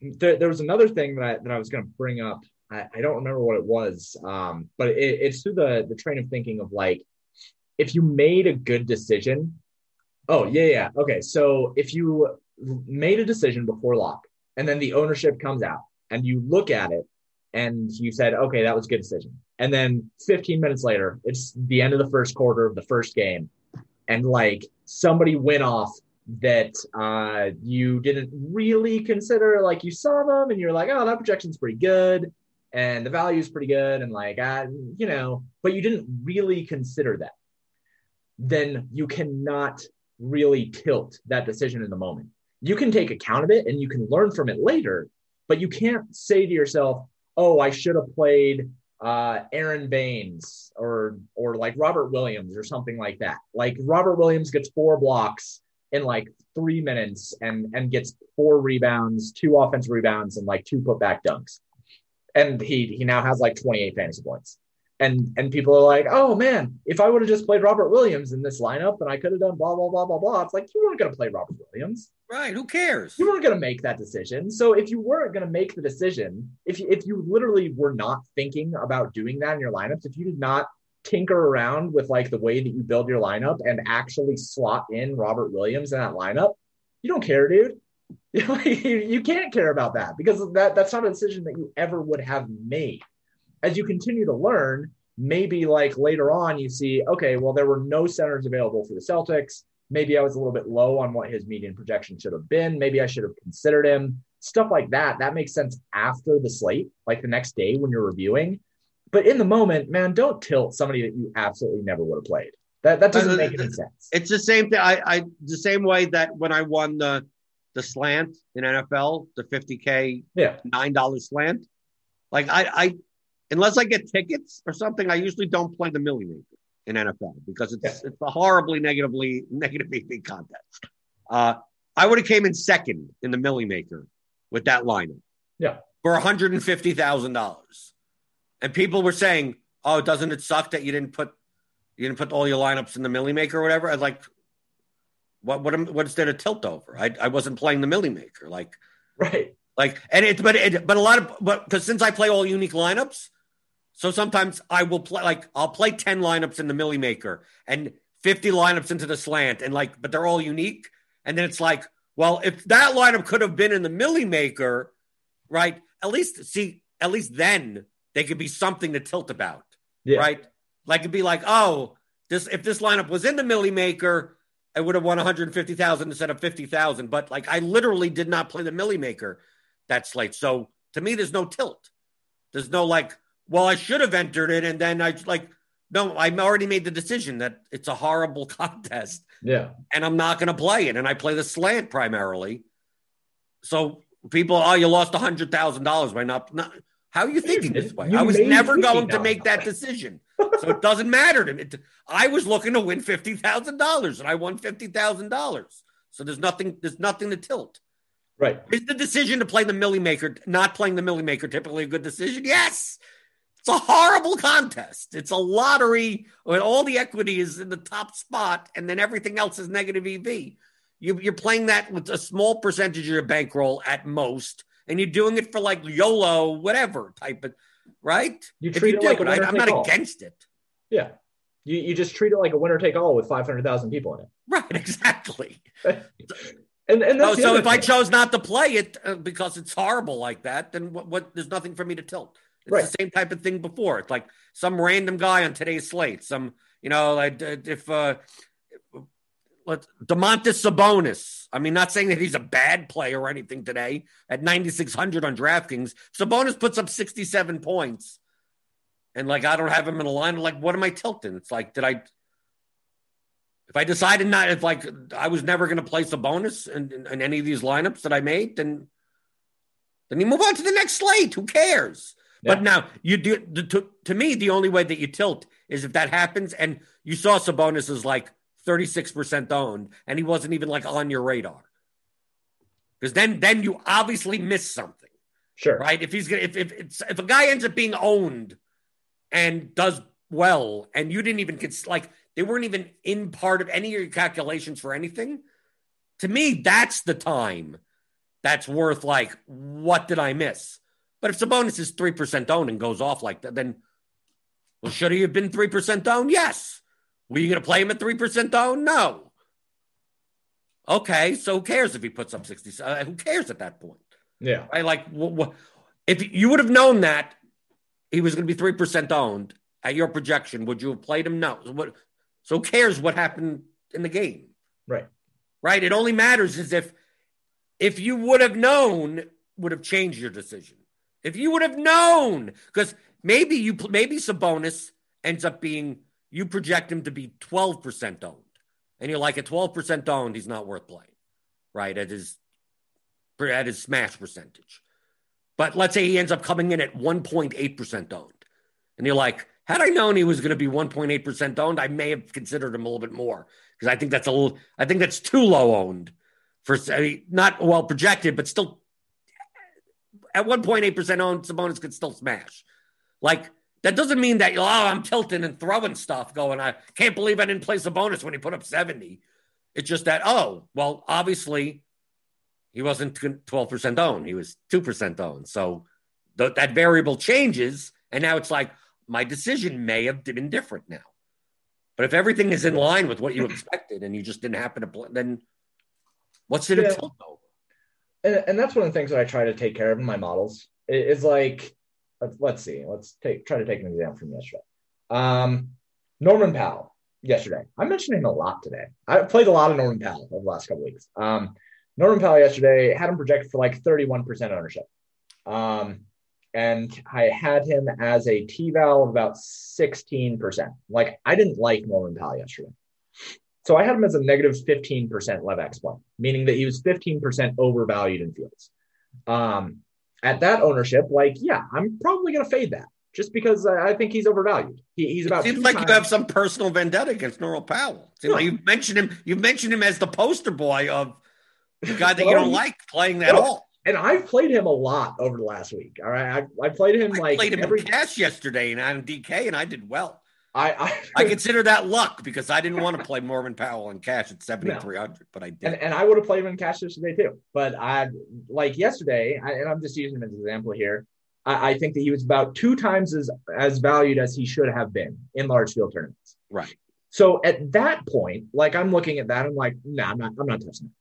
[SPEAKER 2] there, there was another thing that I, that I was going to bring up. I, I don't remember what it was, um, but it, it's through the the train of thinking of like, if you made a good decision. Oh yeah, yeah. Okay, so if you made a decision before lock, and then the ownership comes out, and you look at it, and you said, okay, that was a good decision, and then 15 minutes later, it's the end of the first quarter of the first game, and like somebody went off that uh, you didn't really consider. Like you saw them and you're like, oh, that projection's pretty good and the value's pretty good. And like, uh, you know, but you didn't really consider that. Then you cannot really tilt that decision in the moment. You can take account of it and you can learn from it later, but you can't say to yourself, oh, I should have played uh, Aron Baynes or or like Robert Williams or something like that. Like Robert Williams gets four blocks in like three minutes and and gets four rebounds, two offensive rebounds, and like two putback dunks. And he he now has like 28 fantasy points. And and people are like, oh man, if I would have just played Robert Williams in this lineup, then I could have done blah blah blah blah blah. It's like you weren't gonna play Robert Williams
[SPEAKER 1] Right? Who cares?
[SPEAKER 2] you weren't going to make that decision. So if you weren't going to make the decision, if you, if you literally were not thinking about doing that in your lineups, if you did not tinker around with like the way that you build your lineup and actually slot in Robert Williams in that lineup, you don't care, dude. <laughs> you, can't care about that because that that's not a decision that you ever would have made. As you continue to learn, maybe like later on you see, okay, well there were no centers available for the Celtics maybe I was a little bit low on what his median projection should have been. Maybe I should have considered him. Stuff like that. That makes sense after the slate, like the next day when you're reviewing. But in the moment, man, don't tilt somebody that you absolutely never would have played. That that doesn't make any sense.
[SPEAKER 1] It's the same thing. I, I the same way that when I won the the slant in NFL, the 50k
[SPEAKER 2] Yeah.
[SPEAKER 1] nine dollar slant. Like I, I unless I get tickets or something, I usually don't play the Millie Maker in NFL because it's
[SPEAKER 2] Yeah.
[SPEAKER 1] it's a horribly negatively <laughs> negative EV contest. Uh, I would have came in second in the Millie Maker with that lineup.
[SPEAKER 2] Yeah.
[SPEAKER 1] For one hundred and fifty thousand dollars, and people were saying, "Oh, doesn't it suck that you didn't put you didn't put all your lineups in the Millie Maker or whatever?" I was like, "What what am, what is there to tilt over? I I wasn't playing the Millie Maker like."
[SPEAKER 2] Right.
[SPEAKER 1] Like, and it, but it, but a lot of, but because since I play all unique lineups, so sometimes I will play, like, I'll play 10 lineups in the Millie Maker and 50 lineups into the slant, and like, but they're all unique. And then it's like, well, if that lineup could have been in the Millie Maker, right? At least, see, at least then they could be something to tilt about,
[SPEAKER 2] Yeah.
[SPEAKER 1] right? Like it'd be like, oh, this if this lineup was in the Millie Maker, I would have won 150,000 instead of 50,000. But like I literally did not play the Millie Maker that slate. So to me, there's no tilt. There's no like, well, I should have entered it, and then I like, no, I already made the decision that it's a horrible <laughs> contest,
[SPEAKER 2] Yeah.
[SPEAKER 1] and I'm not going to play it. And I play the slant primarily. So people, oh, you lost a hundred thousand dollars by not, not. How are you thinking this way?
[SPEAKER 2] You
[SPEAKER 1] I was never going to make that decision, so it doesn't matter to me. I was looking to win fifty thousand dollars, and I won fifty thousand dollars. So there's nothing. There's nothing to tilt.
[SPEAKER 2] Right.
[SPEAKER 1] Is the decision to play the Millie Maker, not playing the Millie Maker, typically a good decision? Yes. It's a horrible contest. It's a lottery where all the equity is in the top spot and then everything else is negative EV. You, you're playing that with a small percentage of your bankroll at most, and you're doing it for like YOLO, whatever type of, right?
[SPEAKER 2] You treat it like a
[SPEAKER 1] I, I'm not
[SPEAKER 2] all.
[SPEAKER 1] against it.
[SPEAKER 2] Yeah. You, you just treat it like a winner take all with 500,000 people in it.
[SPEAKER 1] Right, <laughs> exactly. <laughs>
[SPEAKER 2] And, and
[SPEAKER 1] Oh, so if I chose not to play it uh, because it's horrible like that, then what, what? There's nothing for me to tilt. It's
[SPEAKER 2] Right.
[SPEAKER 1] the same type of thing before. It's like some random guy on today's slate. Some, you know, like if uh, let Domantas Sabonis. I mean, not saying that he's a bad player or anything today. At 9600 on DraftKings, Sabonis puts up 67 points, and like I don't have him in a line. Like, what am I tilting? It's like, did I? If I decided not, if like I was never going to play Sabonis in, in, in any of these lineups that I made, then then you move on to the next slate. Who cares? But now you do. The, to, to me, the only way that you tilt is if that happens, and you saw Sabonis is like thirty six percent owned, and he wasn't even like on your radar. Because then, then you obviously miss something
[SPEAKER 2] Sure.
[SPEAKER 1] right? If he's gonna, if if it's, if a guy ends up being owned and does well, and you didn't even cons- like they weren't even in part of any of your calculations for anything. To me, that's the time that's worth like, what did I miss? But if Sabonis is three percent owned and goes off like that, then well, should he have been three percent owned? Yes. Were you going to play him at three percent owned? No. Okay, so who cares if he puts up sixty? Uh, who cares at that point?
[SPEAKER 2] Yeah.
[SPEAKER 1] I like wh- wh- if you would have known that he was going to be three percent owned at your projection, would you have played him? No. So What? So who cares what happened in the game?
[SPEAKER 2] Right.
[SPEAKER 1] Right. It only matters as if if you would have known, would have changed your decision. If you would have known, because maybe you maybe Sabonis ends up being you project him to be twelve percent owned, and you're like at twelve percent owned, he's not worth playing, right? At his at his smash percentage. But let's say he ends up coming in at 1.8% owned. And you're like, had I known he was going to be 1.8% owned, I may have considered him a little bit more because I think that's a little, I think that's too low owned for not well projected, but still at 1.8% owned, Sabonis could still smash. Like, that doesn't mean that, you'll oh, I'm tilting and throwing stuff going, I can't believe I didn't play Sabonis when he put up 70. It's just that, oh, well, obviously he wasn't 12% owned. He was 2% owned. So th- that variable changes. And now it's like my decision may have been different now. But if everything is in line with what you expected and you just didn't happen to play, then what's it
[SPEAKER 2] Yeah.
[SPEAKER 1] tilt over?
[SPEAKER 2] and, and that's one of the things that I try to take care of in my models. i- Is like, let's, let's see, let's take try to take an example from yesterday. Um, Norman Powell yesterday. I mentioned him a lot today. I played a lot of Norman Powell over the last couple weeks. Um, Norman Powell yesterday had him projected for like 31% ownership. Um, and I had him as a T val of about 16%. Like I didn't like Norman Powell yesterday. So I had him as a negative 15% Levex point, meaning that he was 15% overvalued in fields. Um, at that ownership, like, yeah, I'm probably going to fade that just because I I think he's overvalued. He, he's about
[SPEAKER 1] It seems like
[SPEAKER 2] times-
[SPEAKER 1] you have some personal vendetta against Norman Powell. Like
[SPEAKER 2] No.
[SPEAKER 1] you've mentioned him. You've mentioned him as the poster boy of the guy that you don't like playing that
[SPEAKER 2] Well,
[SPEAKER 1] all.
[SPEAKER 2] and I've played him a lot over the last week. All right, I, I played him
[SPEAKER 1] I
[SPEAKER 2] like
[SPEAKER 1] played him
[SPEAKER 2] every.
[SPEAKER 1] in cash yesterday and on DK, and I did well.
[SPEAKER 2] I, I,
[SPEAKER 1] I consider that luck because I didn't want to play Norman Powell in cash at 7,300, but I did.
[SPEAKER 2] and, and I would have played him in cash yesterday too. But I like yesterday, I, and I'm just using him as an example here. I, I think that he was about two times as as valued as he should have been in large field tournaments.
[SPEAKER 1] right.
[SPEAKER 2] So at that point, like I'm looking at that, I'm like, nah, I'm not, I'm not touching it.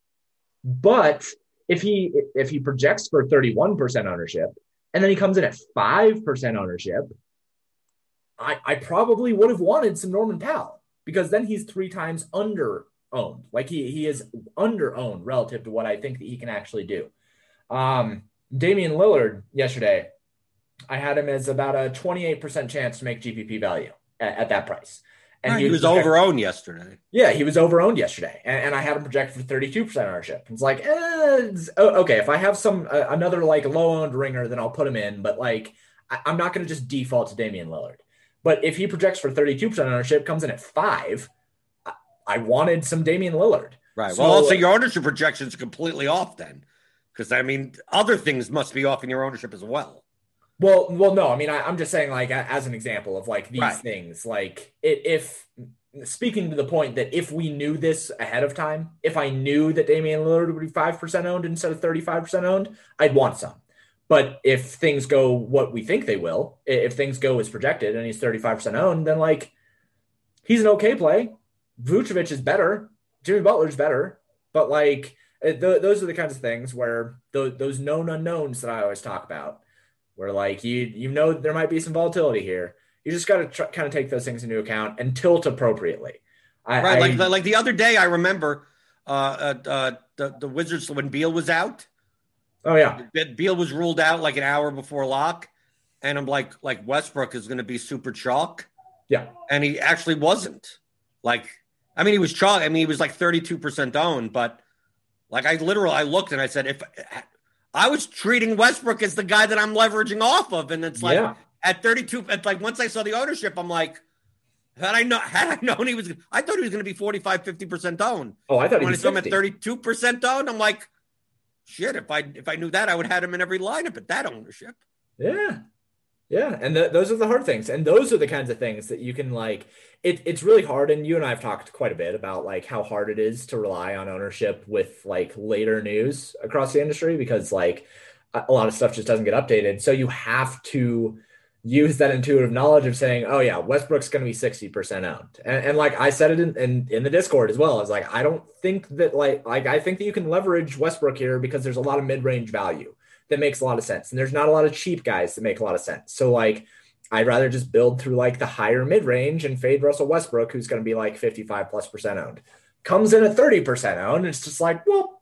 [SPEAKER 2] But if he if he projects for 31% ownership, and then he comes in at 5% ownership, I, I probably would have wanted some Norman Powell because then he's three times under owned. Like he he is under owned relative to what I think that he can actually do. Um, Damian Lillard yesterday, I had him as about a 28% chance to make GPP value at, at that price.
[SPEAKER 1] And right, he, was, was over owned yesterday.
[SPEAKER 2] Yeah, he was over owned yesterday, and, and, I had him projected for 32% ownership. It's like, eh, it's, oh, okay, if I have some uh, another like low owned ringer, then I'll put him in. But like, I, I'm not going to just default to Damian Lillard. But if he projects for 32% ownership, comes in at five, I, wanted some Damian Lillard.
[SPEAKER 1] Right. So, well, also your ownership projection is completely off then, because I mean, other things must be off in your ownership as well.
[SPEAKER 2] Well, well, no. I mean, I, am just saying, like, as an example of like these right. things, like it, if speaking to the point that if we knew this ahead of time, if I knew that Damian Lillard would be five percent owned instead of 35 percent owned, I'd want some. But if things go what we think they will, if things go as projected and he's 35 percent owned, then like he's an okay play. Vucevic is better. Jimmy Butler's better. But like th- those are the kinds of things where th- those known unknowns that I always talk about where like you you know there might be some volatility here. You just got to tr- kind of take those things into account and tilt appropriately.
[SPEAKER 1] I, right, like like the other day, I remember uh, uh, uh, the the Wizards when Beal was out.
[SPEAKER 2] Oh yeah,
[SPEAKER 1] Beal was ruled out like an hour before lock, and I'm like like Westbrook is going to be super chalk.
[SPEAKER 2] Yeah,
[SPEAKER 1] and he actually wasn't. Like, I mean, he was chalk. I mean, he was like 32 percent owned, but like I literally I looked and I said if I was treating Westbrook as the guy that I'm leveraging off of, and it's like yeah. at 32. It's like once I saw the ownership, I'm like, had I not had I <laughs> known he was, I thought he was going to be 45, 50 percent owned.
[SPEAKER 2] Oh, I thought
[SPEAKER 1] when
[SPEAKER 2] I
[SPEAKER 1] saw him at 32 percent owned, I'm like, shit. If I if I knew that, I would have had him in every lineup at that ownership.
[SPEAKER 2] Yeah, yeah, and the, those are the hard things, and those are the kinds of things that you can like. It, it's really hard, and you and I have talked quite a bit about like how hard it is to rely on ownership with like later news across the industry because like a lot of stuff just doesn't get updated. So you have to use that intuitive knowledge of saying, "Oh yeah, Westbrook's going to be sixty percent owned," and, and, like I said it in, in, in the Discord as well. I was like, I don't think that like like I think that you can leverage Westbrook here because there's a lot of mid range value that makes a lot of sense. And there's not a lot of cheap guys that make a lot of sense. So like I'd rather just build through like the higher mid range and fade Russell Westbrook, who's going to be like 55 plus percent owned. Comes in at 30% owned. It's just like, well,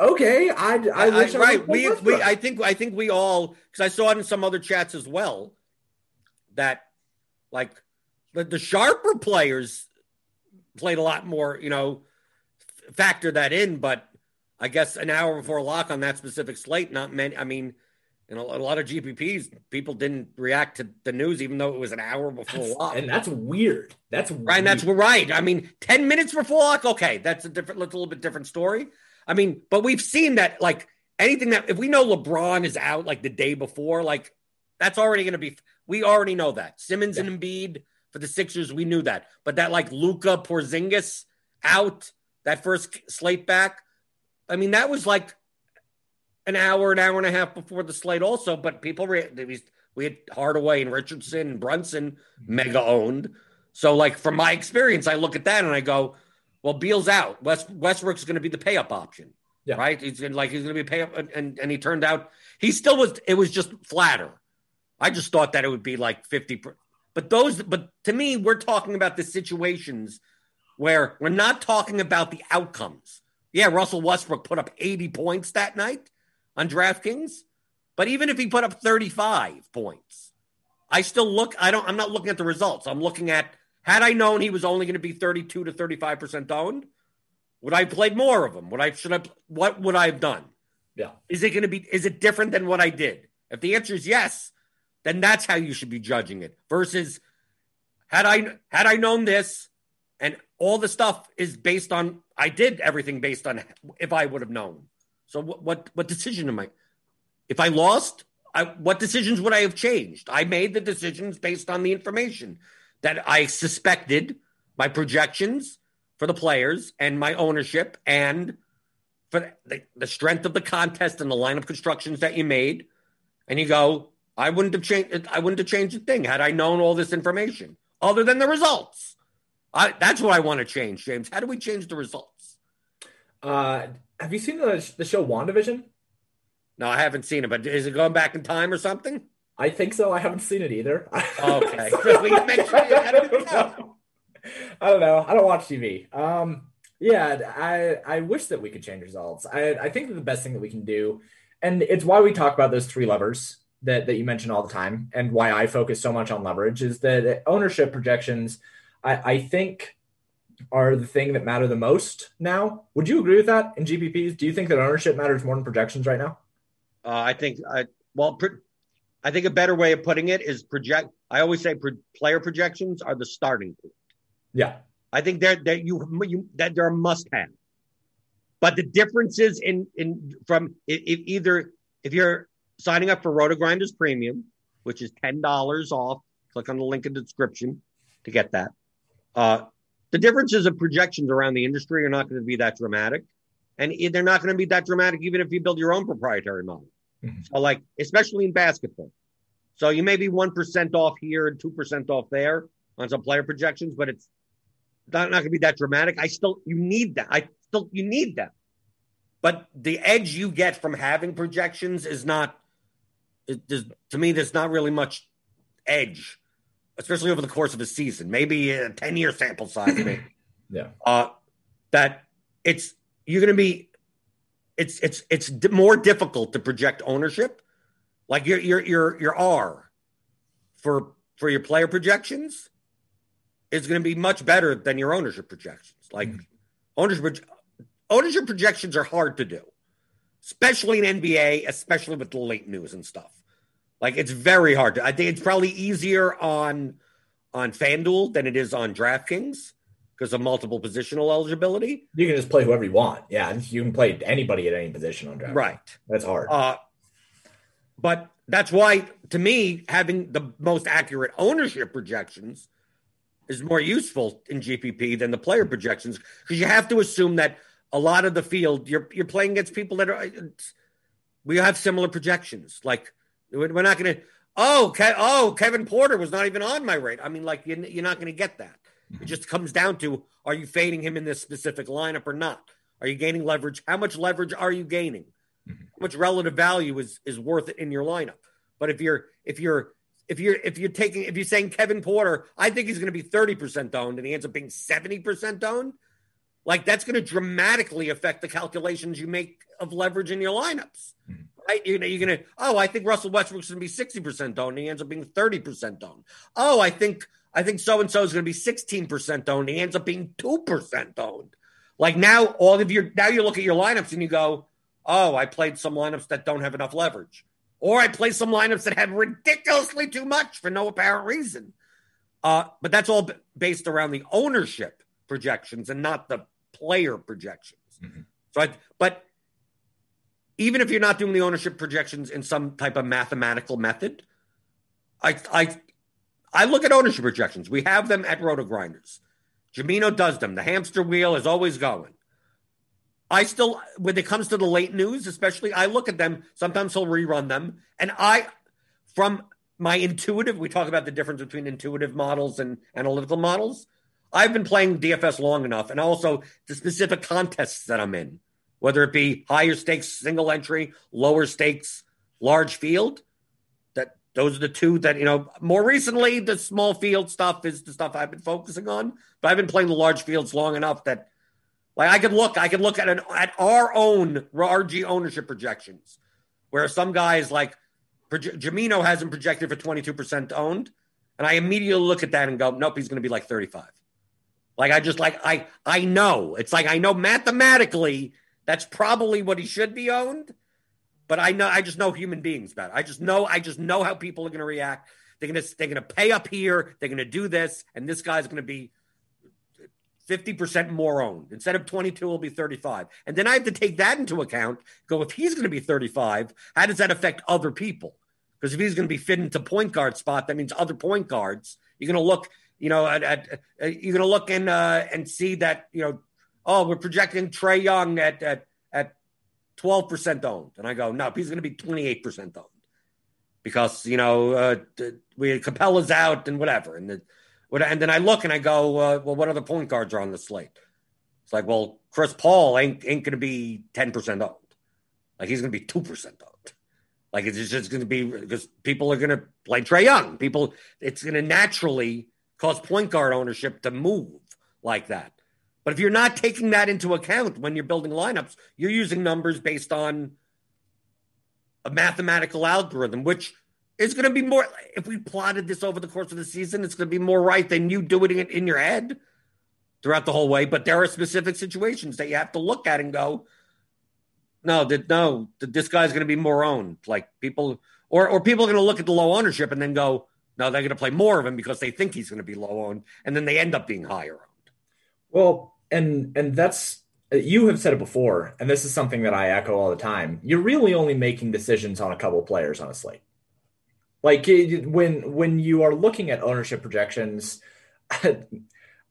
[SPEAKER 2] okay. I, I, I wish I,
[SPEAKER 1] right. We, we, I think, I think we all, because I saw it in some other chats as well, that like the, the sharper players played a lot more, you know, factor that in, but I guess an hour before lock on that specific slate. Not many. I mean, in a, a lot of GPPs, people didn't react to the news, even though it was an hour before
[SPEAKER 2] that's,
[SPEAKER 1] lock.
[SPEAKER 2] And that's weird. That's
[SPEAKER 1] right. Weird. That's right. I mean, ten minutes before lock. Okay, that's a different. That's a little bit different story. I mean, but we've seen that like anything that if we know LeBron is out like the day before, like that's already going to be. We already know that Simmons yeah. and Embiid for the Sixers, we knew that. But that like Luka Porzingis out that first slate back I mean, that was like an hour, an hour and a half before the slate, also. But people, re- we had Hardaway and Richardson and Brunson mm-hmm. mega owned. So, like from my experience, I look at that and I go, "Well, Beal's out. West Westbrook's going to be the pay up option, yeah. right? He's gonna, like he's going to be pay up." And, and and he turned out he still was. It was just flatter. I just thought that it would be like fifty. But those, but to me, we're talking about the situations where we're not talking about the outcomes. Yeah, Russell Westbrook put up 80 points that night on DraftKings. But even if he put up 35 points, I still look, I don't, I'm not looking at the results. I'm looking at, had I known he was only going to be 32 to 35% owned, would I have played more of them? Would I, should I, what would I have done?
[SPEAKER 2] Yeah.
[SPEAKER 1] Is it going to be, is it different than what I did? If the answer is yes, then that's how you should be judging it versus had I, had I known this and all the stuff is based on I did everything based on if I would have known. So what what, what decision am I? If I lost, I, what decisions would I have changed? I made the decisions based on the information that I suspected, my projections for the players and my ownership, and for the, the strength of the contest and the lineup constructions that you made. And you go, I wouldn't have changed. I wouldn't have changed a thing had I known all this information, other than the results. I, that's what I want to change, James. How do we change the results?
[SPEAKER 2] Uh, have you seen the, the show WandaVision?
[SPEAKER 1] No, I haven't seen it, but is it going back in time or something?
[SPEAKER 2] I think so. I haven't seen it either.
[SPEAKER 1] Okay. <laughs> Well, you mentioned it. <laughs> I don't know.
[SPEAKER 2] I don't know. I don't watch TV. Um, yeah, I I wish that we could change results. I I think that the best thing that we can do, and it's why we talk about those three levers that that you mention all the time, and why I focus so much on leverage is that ownership projections. I I think are the thing that matter the most now. Would you agree with that in GPPs? Do you think that ownership matters more than projections right now?
[SPEAKER 1] Uh, I think, I, well, pro- I think a better way of putting it is project. I always say pro- player projections are the starting point.
[SPEAKER 2] Yeah.
[SPEAKER 1] I think they're that you, you that they're a must have. But the differences in in from if, if either if you're signing up for RotoGrinders Premium, which is ten dollars off, click on the link in the description to get that. Uh, the differences of projections around the industry are not going to be that dramatic, and they're not going to be that dramatic even if you build your own proprietary model.
[SPEAKER 2] Mm-hmm.
[SPEAKER 1] So, like especially in basketball, so you may be one percent off here and two percent off there on some player projections, but it's not, not going to be that dramatic. I still, you need that. I still, you need that. But the edge you get from having projections is not, it, to me, there's not really much edge, especially over the course of a season, maybe a 10 year sample size, maybe. <laughs>
[SPEAKER 2] Yeah.
[SPEAKER 1] Uh, that it's, you're going to be, it's, it's, it's d- more difficult to project ownership. Like your, your, your, your R for, for your player projections is going to be much better than your ownership projections. Like
[SPEAKER 2] Mm-hmm.
[SPEAKER 1] ownership ownership projections are hard to do, especially in NBA, especially with the late news and stuff. Like it's very hard to. I think it's probably easier on on FanDuel than it is on DraftKings because of multiple positional eligibility.
[SPEAKER 2] You can just play whoever you want. Yeah, you can play anybody at any position on draft.
[SPEAKER 1] Right.
[SPEAKER 2] That's hard.
[SPEAKER 1] Uh, but that's why, to me, having the most accurate ownership projections is more useful in GPP than the player projections because you have to assume that a lot of the field you're you're playing against people that are we have similar projections. Like we're not going to oh Ke- oh Kevin Porter was not even on my rate. I mean, like you're, you're not going to get that. It just comes down to are you fading him in this specific lineup or not? Are you gaining leverage? How much leverage are you gaining? Mm-hmm. How much relative value is is worth it in your lineup? But if you're if you're if you're if you're taking if you're saying Kevin Porter, I think he's going to be 30% owned and he ends up being 70% owned, like that's going to dramatically affect the calculations you make of leverage in your lineups. Mm-hmm. Right? You're, you're going to, oh, I think Russell Westbrook's going to be 60% owned and he ends up being 30% owned. Oh, I think I think so and so is going to be 16% owned. He ends up being 2% owned. Like now all of your now you look at your lineups and you go, "Oh, I played some lineups that don't have enough leverage." Or I play some lineups that have ridiculously too much for no apparent reason. Uh, but that's all b- based around the ownership projections and not the player projections. So, I, but even if you're not doing the ownership projections in some type of mathematical method, I, I, I look at ownership projections. We have them at RotoGrinders. Jamino does them. The hamster wheel is always going. I still, when it comes to the late news, especially, I look at them. Sometimes he'll rerun them, and I, from my intuitive, we talk about the difference between intuitive models and analytical models. I've been playing DFS long enough, and also the specific contests that I'm in, whether it be higher stakes single entry, lower stakes large field. Those are the two that you know. More recently, the small field stuff is the stuff I've been focusing on, but I've been playing the large fields long enough that like I could look, I could look at an at our own RG ownership projections, where some guys like proje- Jamino hasn't projected for twenty two percent owned, and I immediately look at that and go, nope, he's going to be like thirty five. Like I just like I I know it's like I know mathematically that's probably what he should be owned, but I know I just know human beings better. I just know I just know how people are going to react. They're going to they're going to pay up here. They're going to do this, and this guy's going to be 50% more owned. Instead of 22, it'll be 35. And then I have to take that into account. Go, if he's going to be 35, how does that affect other people? Because if he's going to be fit into point guard spot, that means other point guards. You're going to look, you know, at, at uh, you're going to look and uh, and see that, you know, oh, we're projecting Trae Young at at 12% owned. And I go, no, he's going to be 28% owned. Because, you know, uh, we Capela's out and whatever. And the, and then I look and I go, uh, well, what other point guards are on the slate? It's like, well, Chris Paul ain't ain't going to be ten percent owned. Like he's going to be two percent owned. Like it's just going to be because people are going to play Trae Young. People, it's going to naturally cause point guard ownership to move like that. But if you're not taking that into account when you're building lineups, you're using numbers based on a mathematical algorithm, which is going to be more. If we plotted this over the course of the season, it's going to be more right than you doing it in your head throughout the whole way. But there are specific situations that you have to look at and go, no, that no, this guy's going to be more owned. Like people, or or people are going to look at the low ownership and then go, no, they're going to play more of him because they think he's going to be low owned, and then they end up being higher owned.
[SPEAKER 2] Well, and and that's you have said it before, and this is something that I echo all the time. You're really only making decisions on a couple players slate. Like when when you are looking at ownership projections, <laughs> I,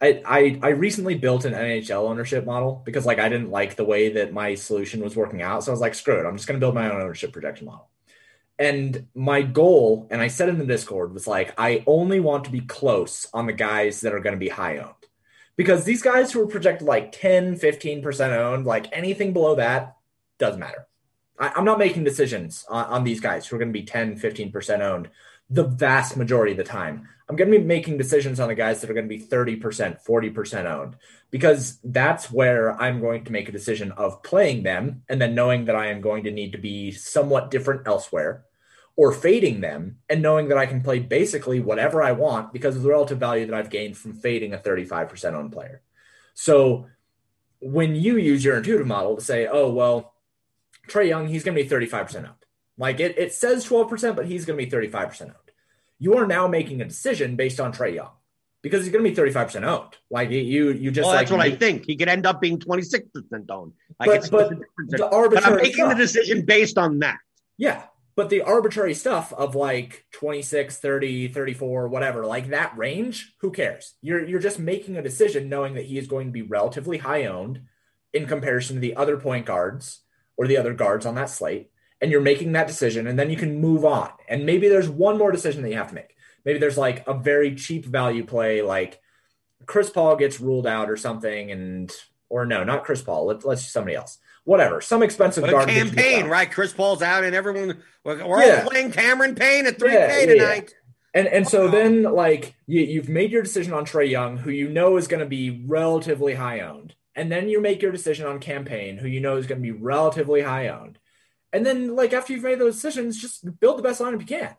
[SPEAKER 2] I I recently built an NHL ownership model because like I didn't like the way that my solution was working out, so I was like, screw it, I'm just going to build my own ownership projection model. And my goal, and I said in the Discord, was like, I only want to be close on the guys that are going to be high owned because these guys who are projected like 10, 15% owned, like anything below that doesn't matter. I, am not making decisions on, on, these guys who are going to be 10, 15% owned the vast majority of the time. I'm going to be making decisions on the guys that are going to be 30%, 40% owned because that's where I'm going to make a decision of playing them and then knowing that I am going to need to be somewhat different elsewhere or fading them and knowing that I can play basically whatever I want because of the relative value that I've gained from fading a 35% owned player. So when you use your intuitive model to say, oh, well, Trae Young, he's going to be 35% up. Like it, it says 12%, but he's going to be 35% owned. You are now making a decision based on Trae Young because he's going to be 35% owned. Like you, you just
[SPEAKER 1] well,
[SPEAKER 2] like,
[SPEAKER 1] that's what I think. He could end up being 26% owned.
[SPEAKER 2] Like but, but the, the arbitrary
[SPEAKER 1] but I'm making
[SPEAKER 2] stuff.
[SPEAKER 1] the decision based on that.
[SPEAKER 2] Yeah. But the arbitrary stuff of like 26, 30, 34, whatever, like that range, who cares? You're you're just making a decision knowing that he is going to be relatively high owned in comparison to the other point guards or the other guards on that slate. And you're making that decision, and then you can move on. And maybe there's one more decision that you have to make. Maybe there's like a very cheap value play, like Chris Paul gets ruled out or something, and or no, not Chris Paul. let's, let's somebody else whatever, some expensive
[SPEAKER 1] but
[SPEAKER 2] guard.
[SPEAKER 1] Cam Payne, right? Chris Paul's out, and everyone we're, yeah. all playing Cameron Payne at three K yeah, tonight.
[SPEAKER 2] Yeah. And and so then like you, you've made your decision on Trae Young, who you know is going to be relatively high owned, and then you make your decision on Cam Payne, who you know is going to be relatively high owned, and then like after you've made those decisions, just build the best lineup you can.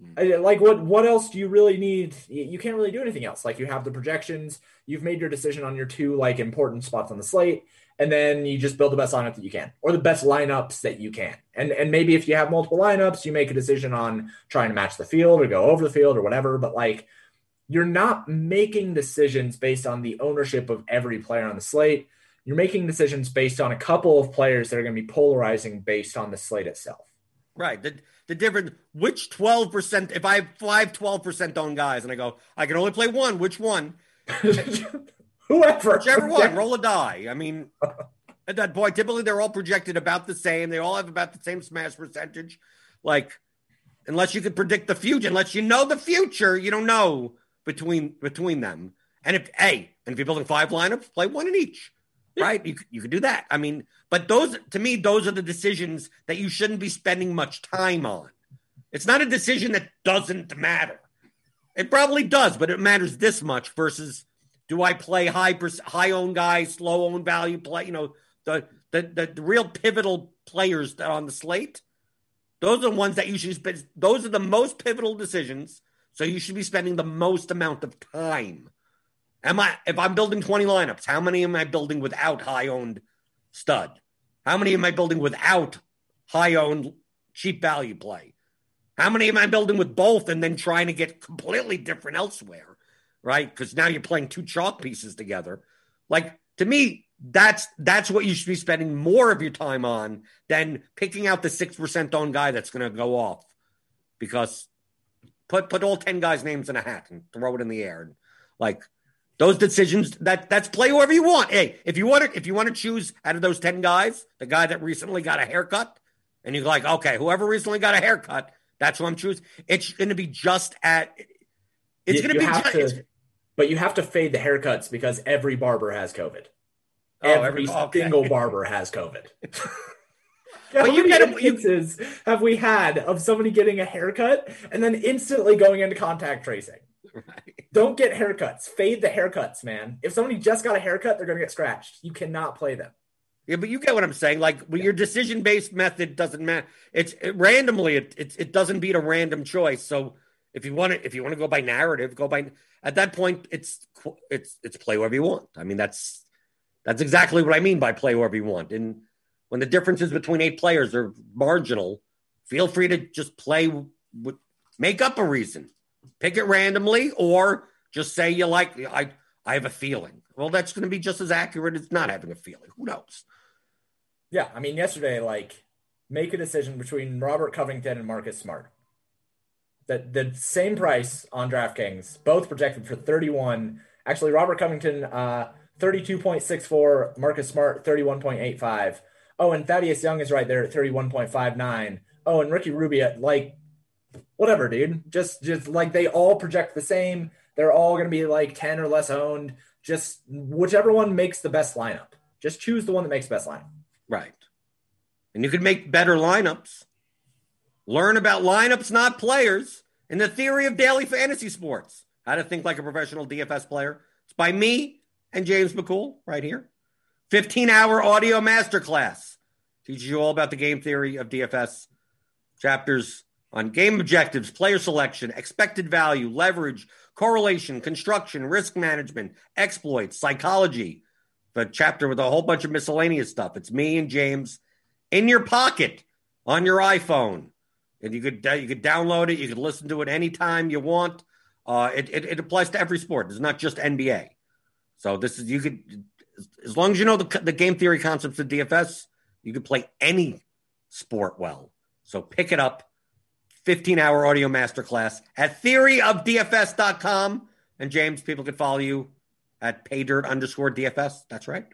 [SPEAKER 2] Hmm. Like what what else do you really need? You can't really do anything else. Like you have the projections, you've made your decision on your two like important spots on the slate and then you just build the best lineup that you can or the best lineups that you can. And and maybe if you have multiple lineups, you make a decision on trying to match the field or go over the field or whatever, but like you're not making decisions based on the ownership of every player on the slate. You're making decisions based on a couple of players that are going to be polarizing based on the slate itself.
[SPEAKER 1] Right. The the difference which 12% if I have five 12% on guys and I go, I can only play one, which one? <laughs>
[SPEAKER 2] Whoever.
[SPEAKER 1] Whichever one, roll a die. I mean, <laughs> at that point, typically they're all projected about the same. They all have about the same smash percentage. Like, unless you could predict the future, unless you know the future, you don't know between between them. And if hey, and if you're building five lineups, play one in each. Yeah. Right? You you could do that. I mean, but those to me, those are the decisions that you shouldn't be spending much time on. It's not a decision that doesn't matter. It probably does, but it matters this much versus do I play high high owned guys, low owned value play? You know, the, the the, the real pivotal players that are on the slate. Those are the ones that you should spend. Those are the most pivotal decisions. So you should be spending the most amount of time. Am I if I'm building 20 lineups, how many am I building without high owned stud? How many am I building without high owned cheap value play? How many am I building with both and then trying to get completely different elsewhere? Right? Because now you're playing two chalk pieces together. Like to me, that's that's what you should be spending more of your time on than picking out the six percent owned guy that's going to go off. Because put put all ten guys' names in a hat and throw it in the air. And like those decisions, that that's play whoever you want. Hey, if you want to if you want to choose out of those ten guys, the guy that recently got a haircut, and you're like, okay, whoever recently got a haircut, that's who I'm choosing. It's going to be just at. It's going to be. Just, to,
[SPEAKER 2] but you have to fade the haircuts because every barber has COVID. Oh, every, every okay. single barber has COVID. <laughs> <laughs> How
[SPEAKER 1] But you
[SPEAKER 2] many
[SPEAKER 1] get a- you-
[SPEAKER 2] instances have we had of somebody getting a haircut and then instantly going into contact tracing? Don't get haircuts. Fade the haircuts, man. If somebody just got a haircut, they're going to get scratched. You cannot play them.
[SPEAKER 1] Yeah, but you get what I'm saying. Like your decision based method doesn't matter. It's it, randomly. It, it it doesn't beat a random choice. So if you want to if you want to go by narrative, go by. At that point, it's it's it's play wherever you want. I mean, that's that's exactly what I mean by play wherever you want. And when the differences between eight players are marginal, feel free to just play. Make up a reason, pick it randomly, or just say you like. I I have a feeling. Well, that's going to be just as accurate as not having a feeling. Who knows?
[SPEAKER 2] Yeah, I mean, yesterday, like, make a decision between Robert Covington and Marcus Smart. The, the same price on DraftKings, both projected for 31. Actually, Robert Covington, uh, 32.64, Marcus Smart, 31.85. Oh, and Thaddeus Young is right there at 31.59. Oh, and Ricky Rubio, like, whatever, dude. Just, just like they all project the same. They're all going to be like 10 or less owned. Just whichever one makes the best lineup. Just choose the one that makes the best lineup.
[SPEAKER 1] Right. And you can make better lineups. Learn about lineups, not players, and the theory of daily fantasy sports. How to think like a professional DFS player. It's by me and James McCool right here. 15 hour audio masterclass. Teaches you all about the game theory of DFS. Chapters on game objectives, player selection, expected value, leverage, correlation, construction, risk management, exploits, psychology, The chapter with a whole bunch of miscellaneous stuff. It's me and James in your pocket on your iPhone, and you could you could download it. You could listen to it anytime you want. Uh, it, it it applies to every sport. It's not just NBA. So this is you could as long as you know the the game theory concepts of DFS, you could play any sport well. So pick it up. 15 hour audio masterclass at theoryofdfs.com. And James, people can follow you at paydirt underscore DFS. That's right.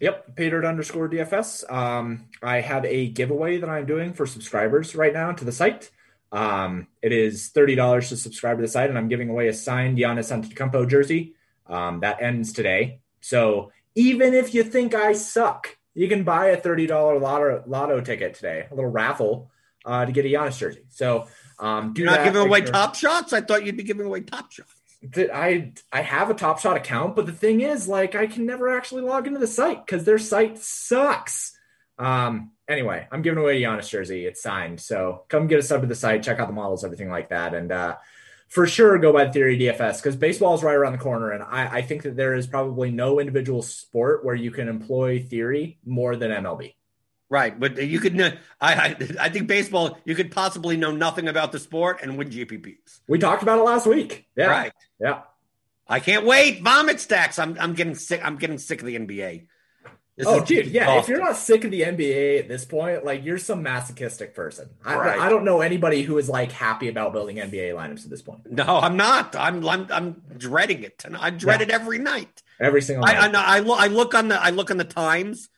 [SPEAKER 2] Yep, paydirt underscore DFS. Um, I have a giveaway that I'm doing for subscribers right now to the site. Um, it is thirty dollars to subscribe to the site, and I'm giving away a signed Giannis Antetokounmpo jersey. Um, that ends today. So even if you think I suck, you can buy a thirty dollar lotto lotto ticket today, a little raffle uh, to get a Giannis jersey. So um, do
[SPEAKER 1] You're not
[SPEAKER 2] that.
[SPEAKER 1] giving away
[SPEAKER 2] sure-
[SPEAKER 1] top shots? I thought you'd be giving away top shots.
[SPEAKER 2] I I have a Top Shot account, but the thing is, like, I can never actually log into the site because their site sucks. Um. Anyway, I'm giving away a Giannis jersey. It's signed, so come get a sub to the site, check out the models, everything like that, and uh, for sure go by Theory DFS because baseball is right around the corner, and I, I think that there is probably no individual sport where you can employ theory more than MLB.
[SPEAKER 1] Right, but you could. I, I I think baseball. You could possibly know nothing about the sport and win GPPs.
[SPEAKER 2] We talked about it last week. Yeah.
[SPEAKER 1] Right.
[SPEAKER 2] Yeah.
[SPEAKER 1] I can't wait. Vomit stacks. I'm I'm getting sick. I'm getting sick of the NBA. This
[SPEAKER 2] oh, dude, yeah. If you're not sick of the NBA at this point, like you're some masochistic person. I,
[SPEAKER 1] Right.
[SPEAKER 2] I don't know anybody who is like happy about building NBA lineups at this point.
[SPEAKER 1] No, I'm not. I'm I'm, I'm dreading it. I dread it every night.
[SPEAKER 2] Every single
[SPEAKER 1] I,
[SPEAKER 2] night.
[SPEAKER 1] I, I, look, I look on the I look on the times,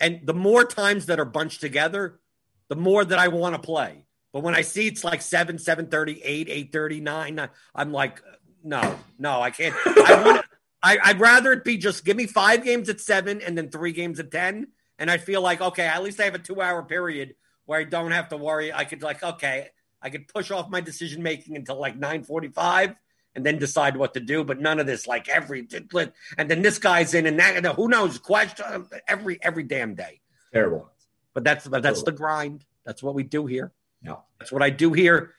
[SPEAKER 1] and the more times that are bunched together, the more that I want to play. But when I see it's like seven, seven thirty, eight, eight thirty, nine, I'm like, no, no, I can't. I <laughs> want. I, I'd rather it be just give me five games at seven and then three games at ten, and I feel like okay, at least I have a two hour period where I don't have to worry. I could like okay, I could push off my decision making until like nine forty five and then decide what to do. But none of this, like every, and then this guy's in, and that, and who knows? Question every every damn day.
[SPEAKER 2] Terrible.
[SPEAKER 1] But that's but that's the grind. That's what we do here.
[SPEAKER 2] No.
[SPEAKER 1] That's what I do here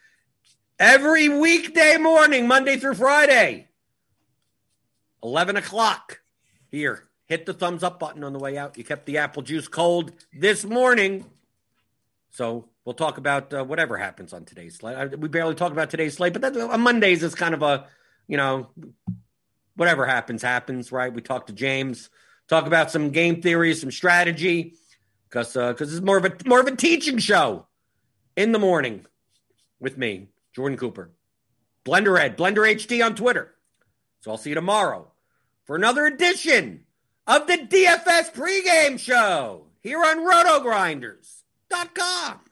[SPEAKER 1] every weekday morning, Monday through Friday, eleven o'clock. Here, hit the thumbs up button on the way out. You kept the apple juice cold this morning. So we'll talk about uh, whatever happens on today's slate. I, we barely talk about today's slate, but that, on Mondays it's kind of a, you know, whatever happens happens, right? We talk to James, talk about some game theory, some strategy, because because it's more of a more of a teaching show in the morning with me, Jordan Cooper, Blender Ed, Blender HD on Twitter. So I'll see you tomorrow for another edition of the DFS pregame show here on RotoGrinders.com.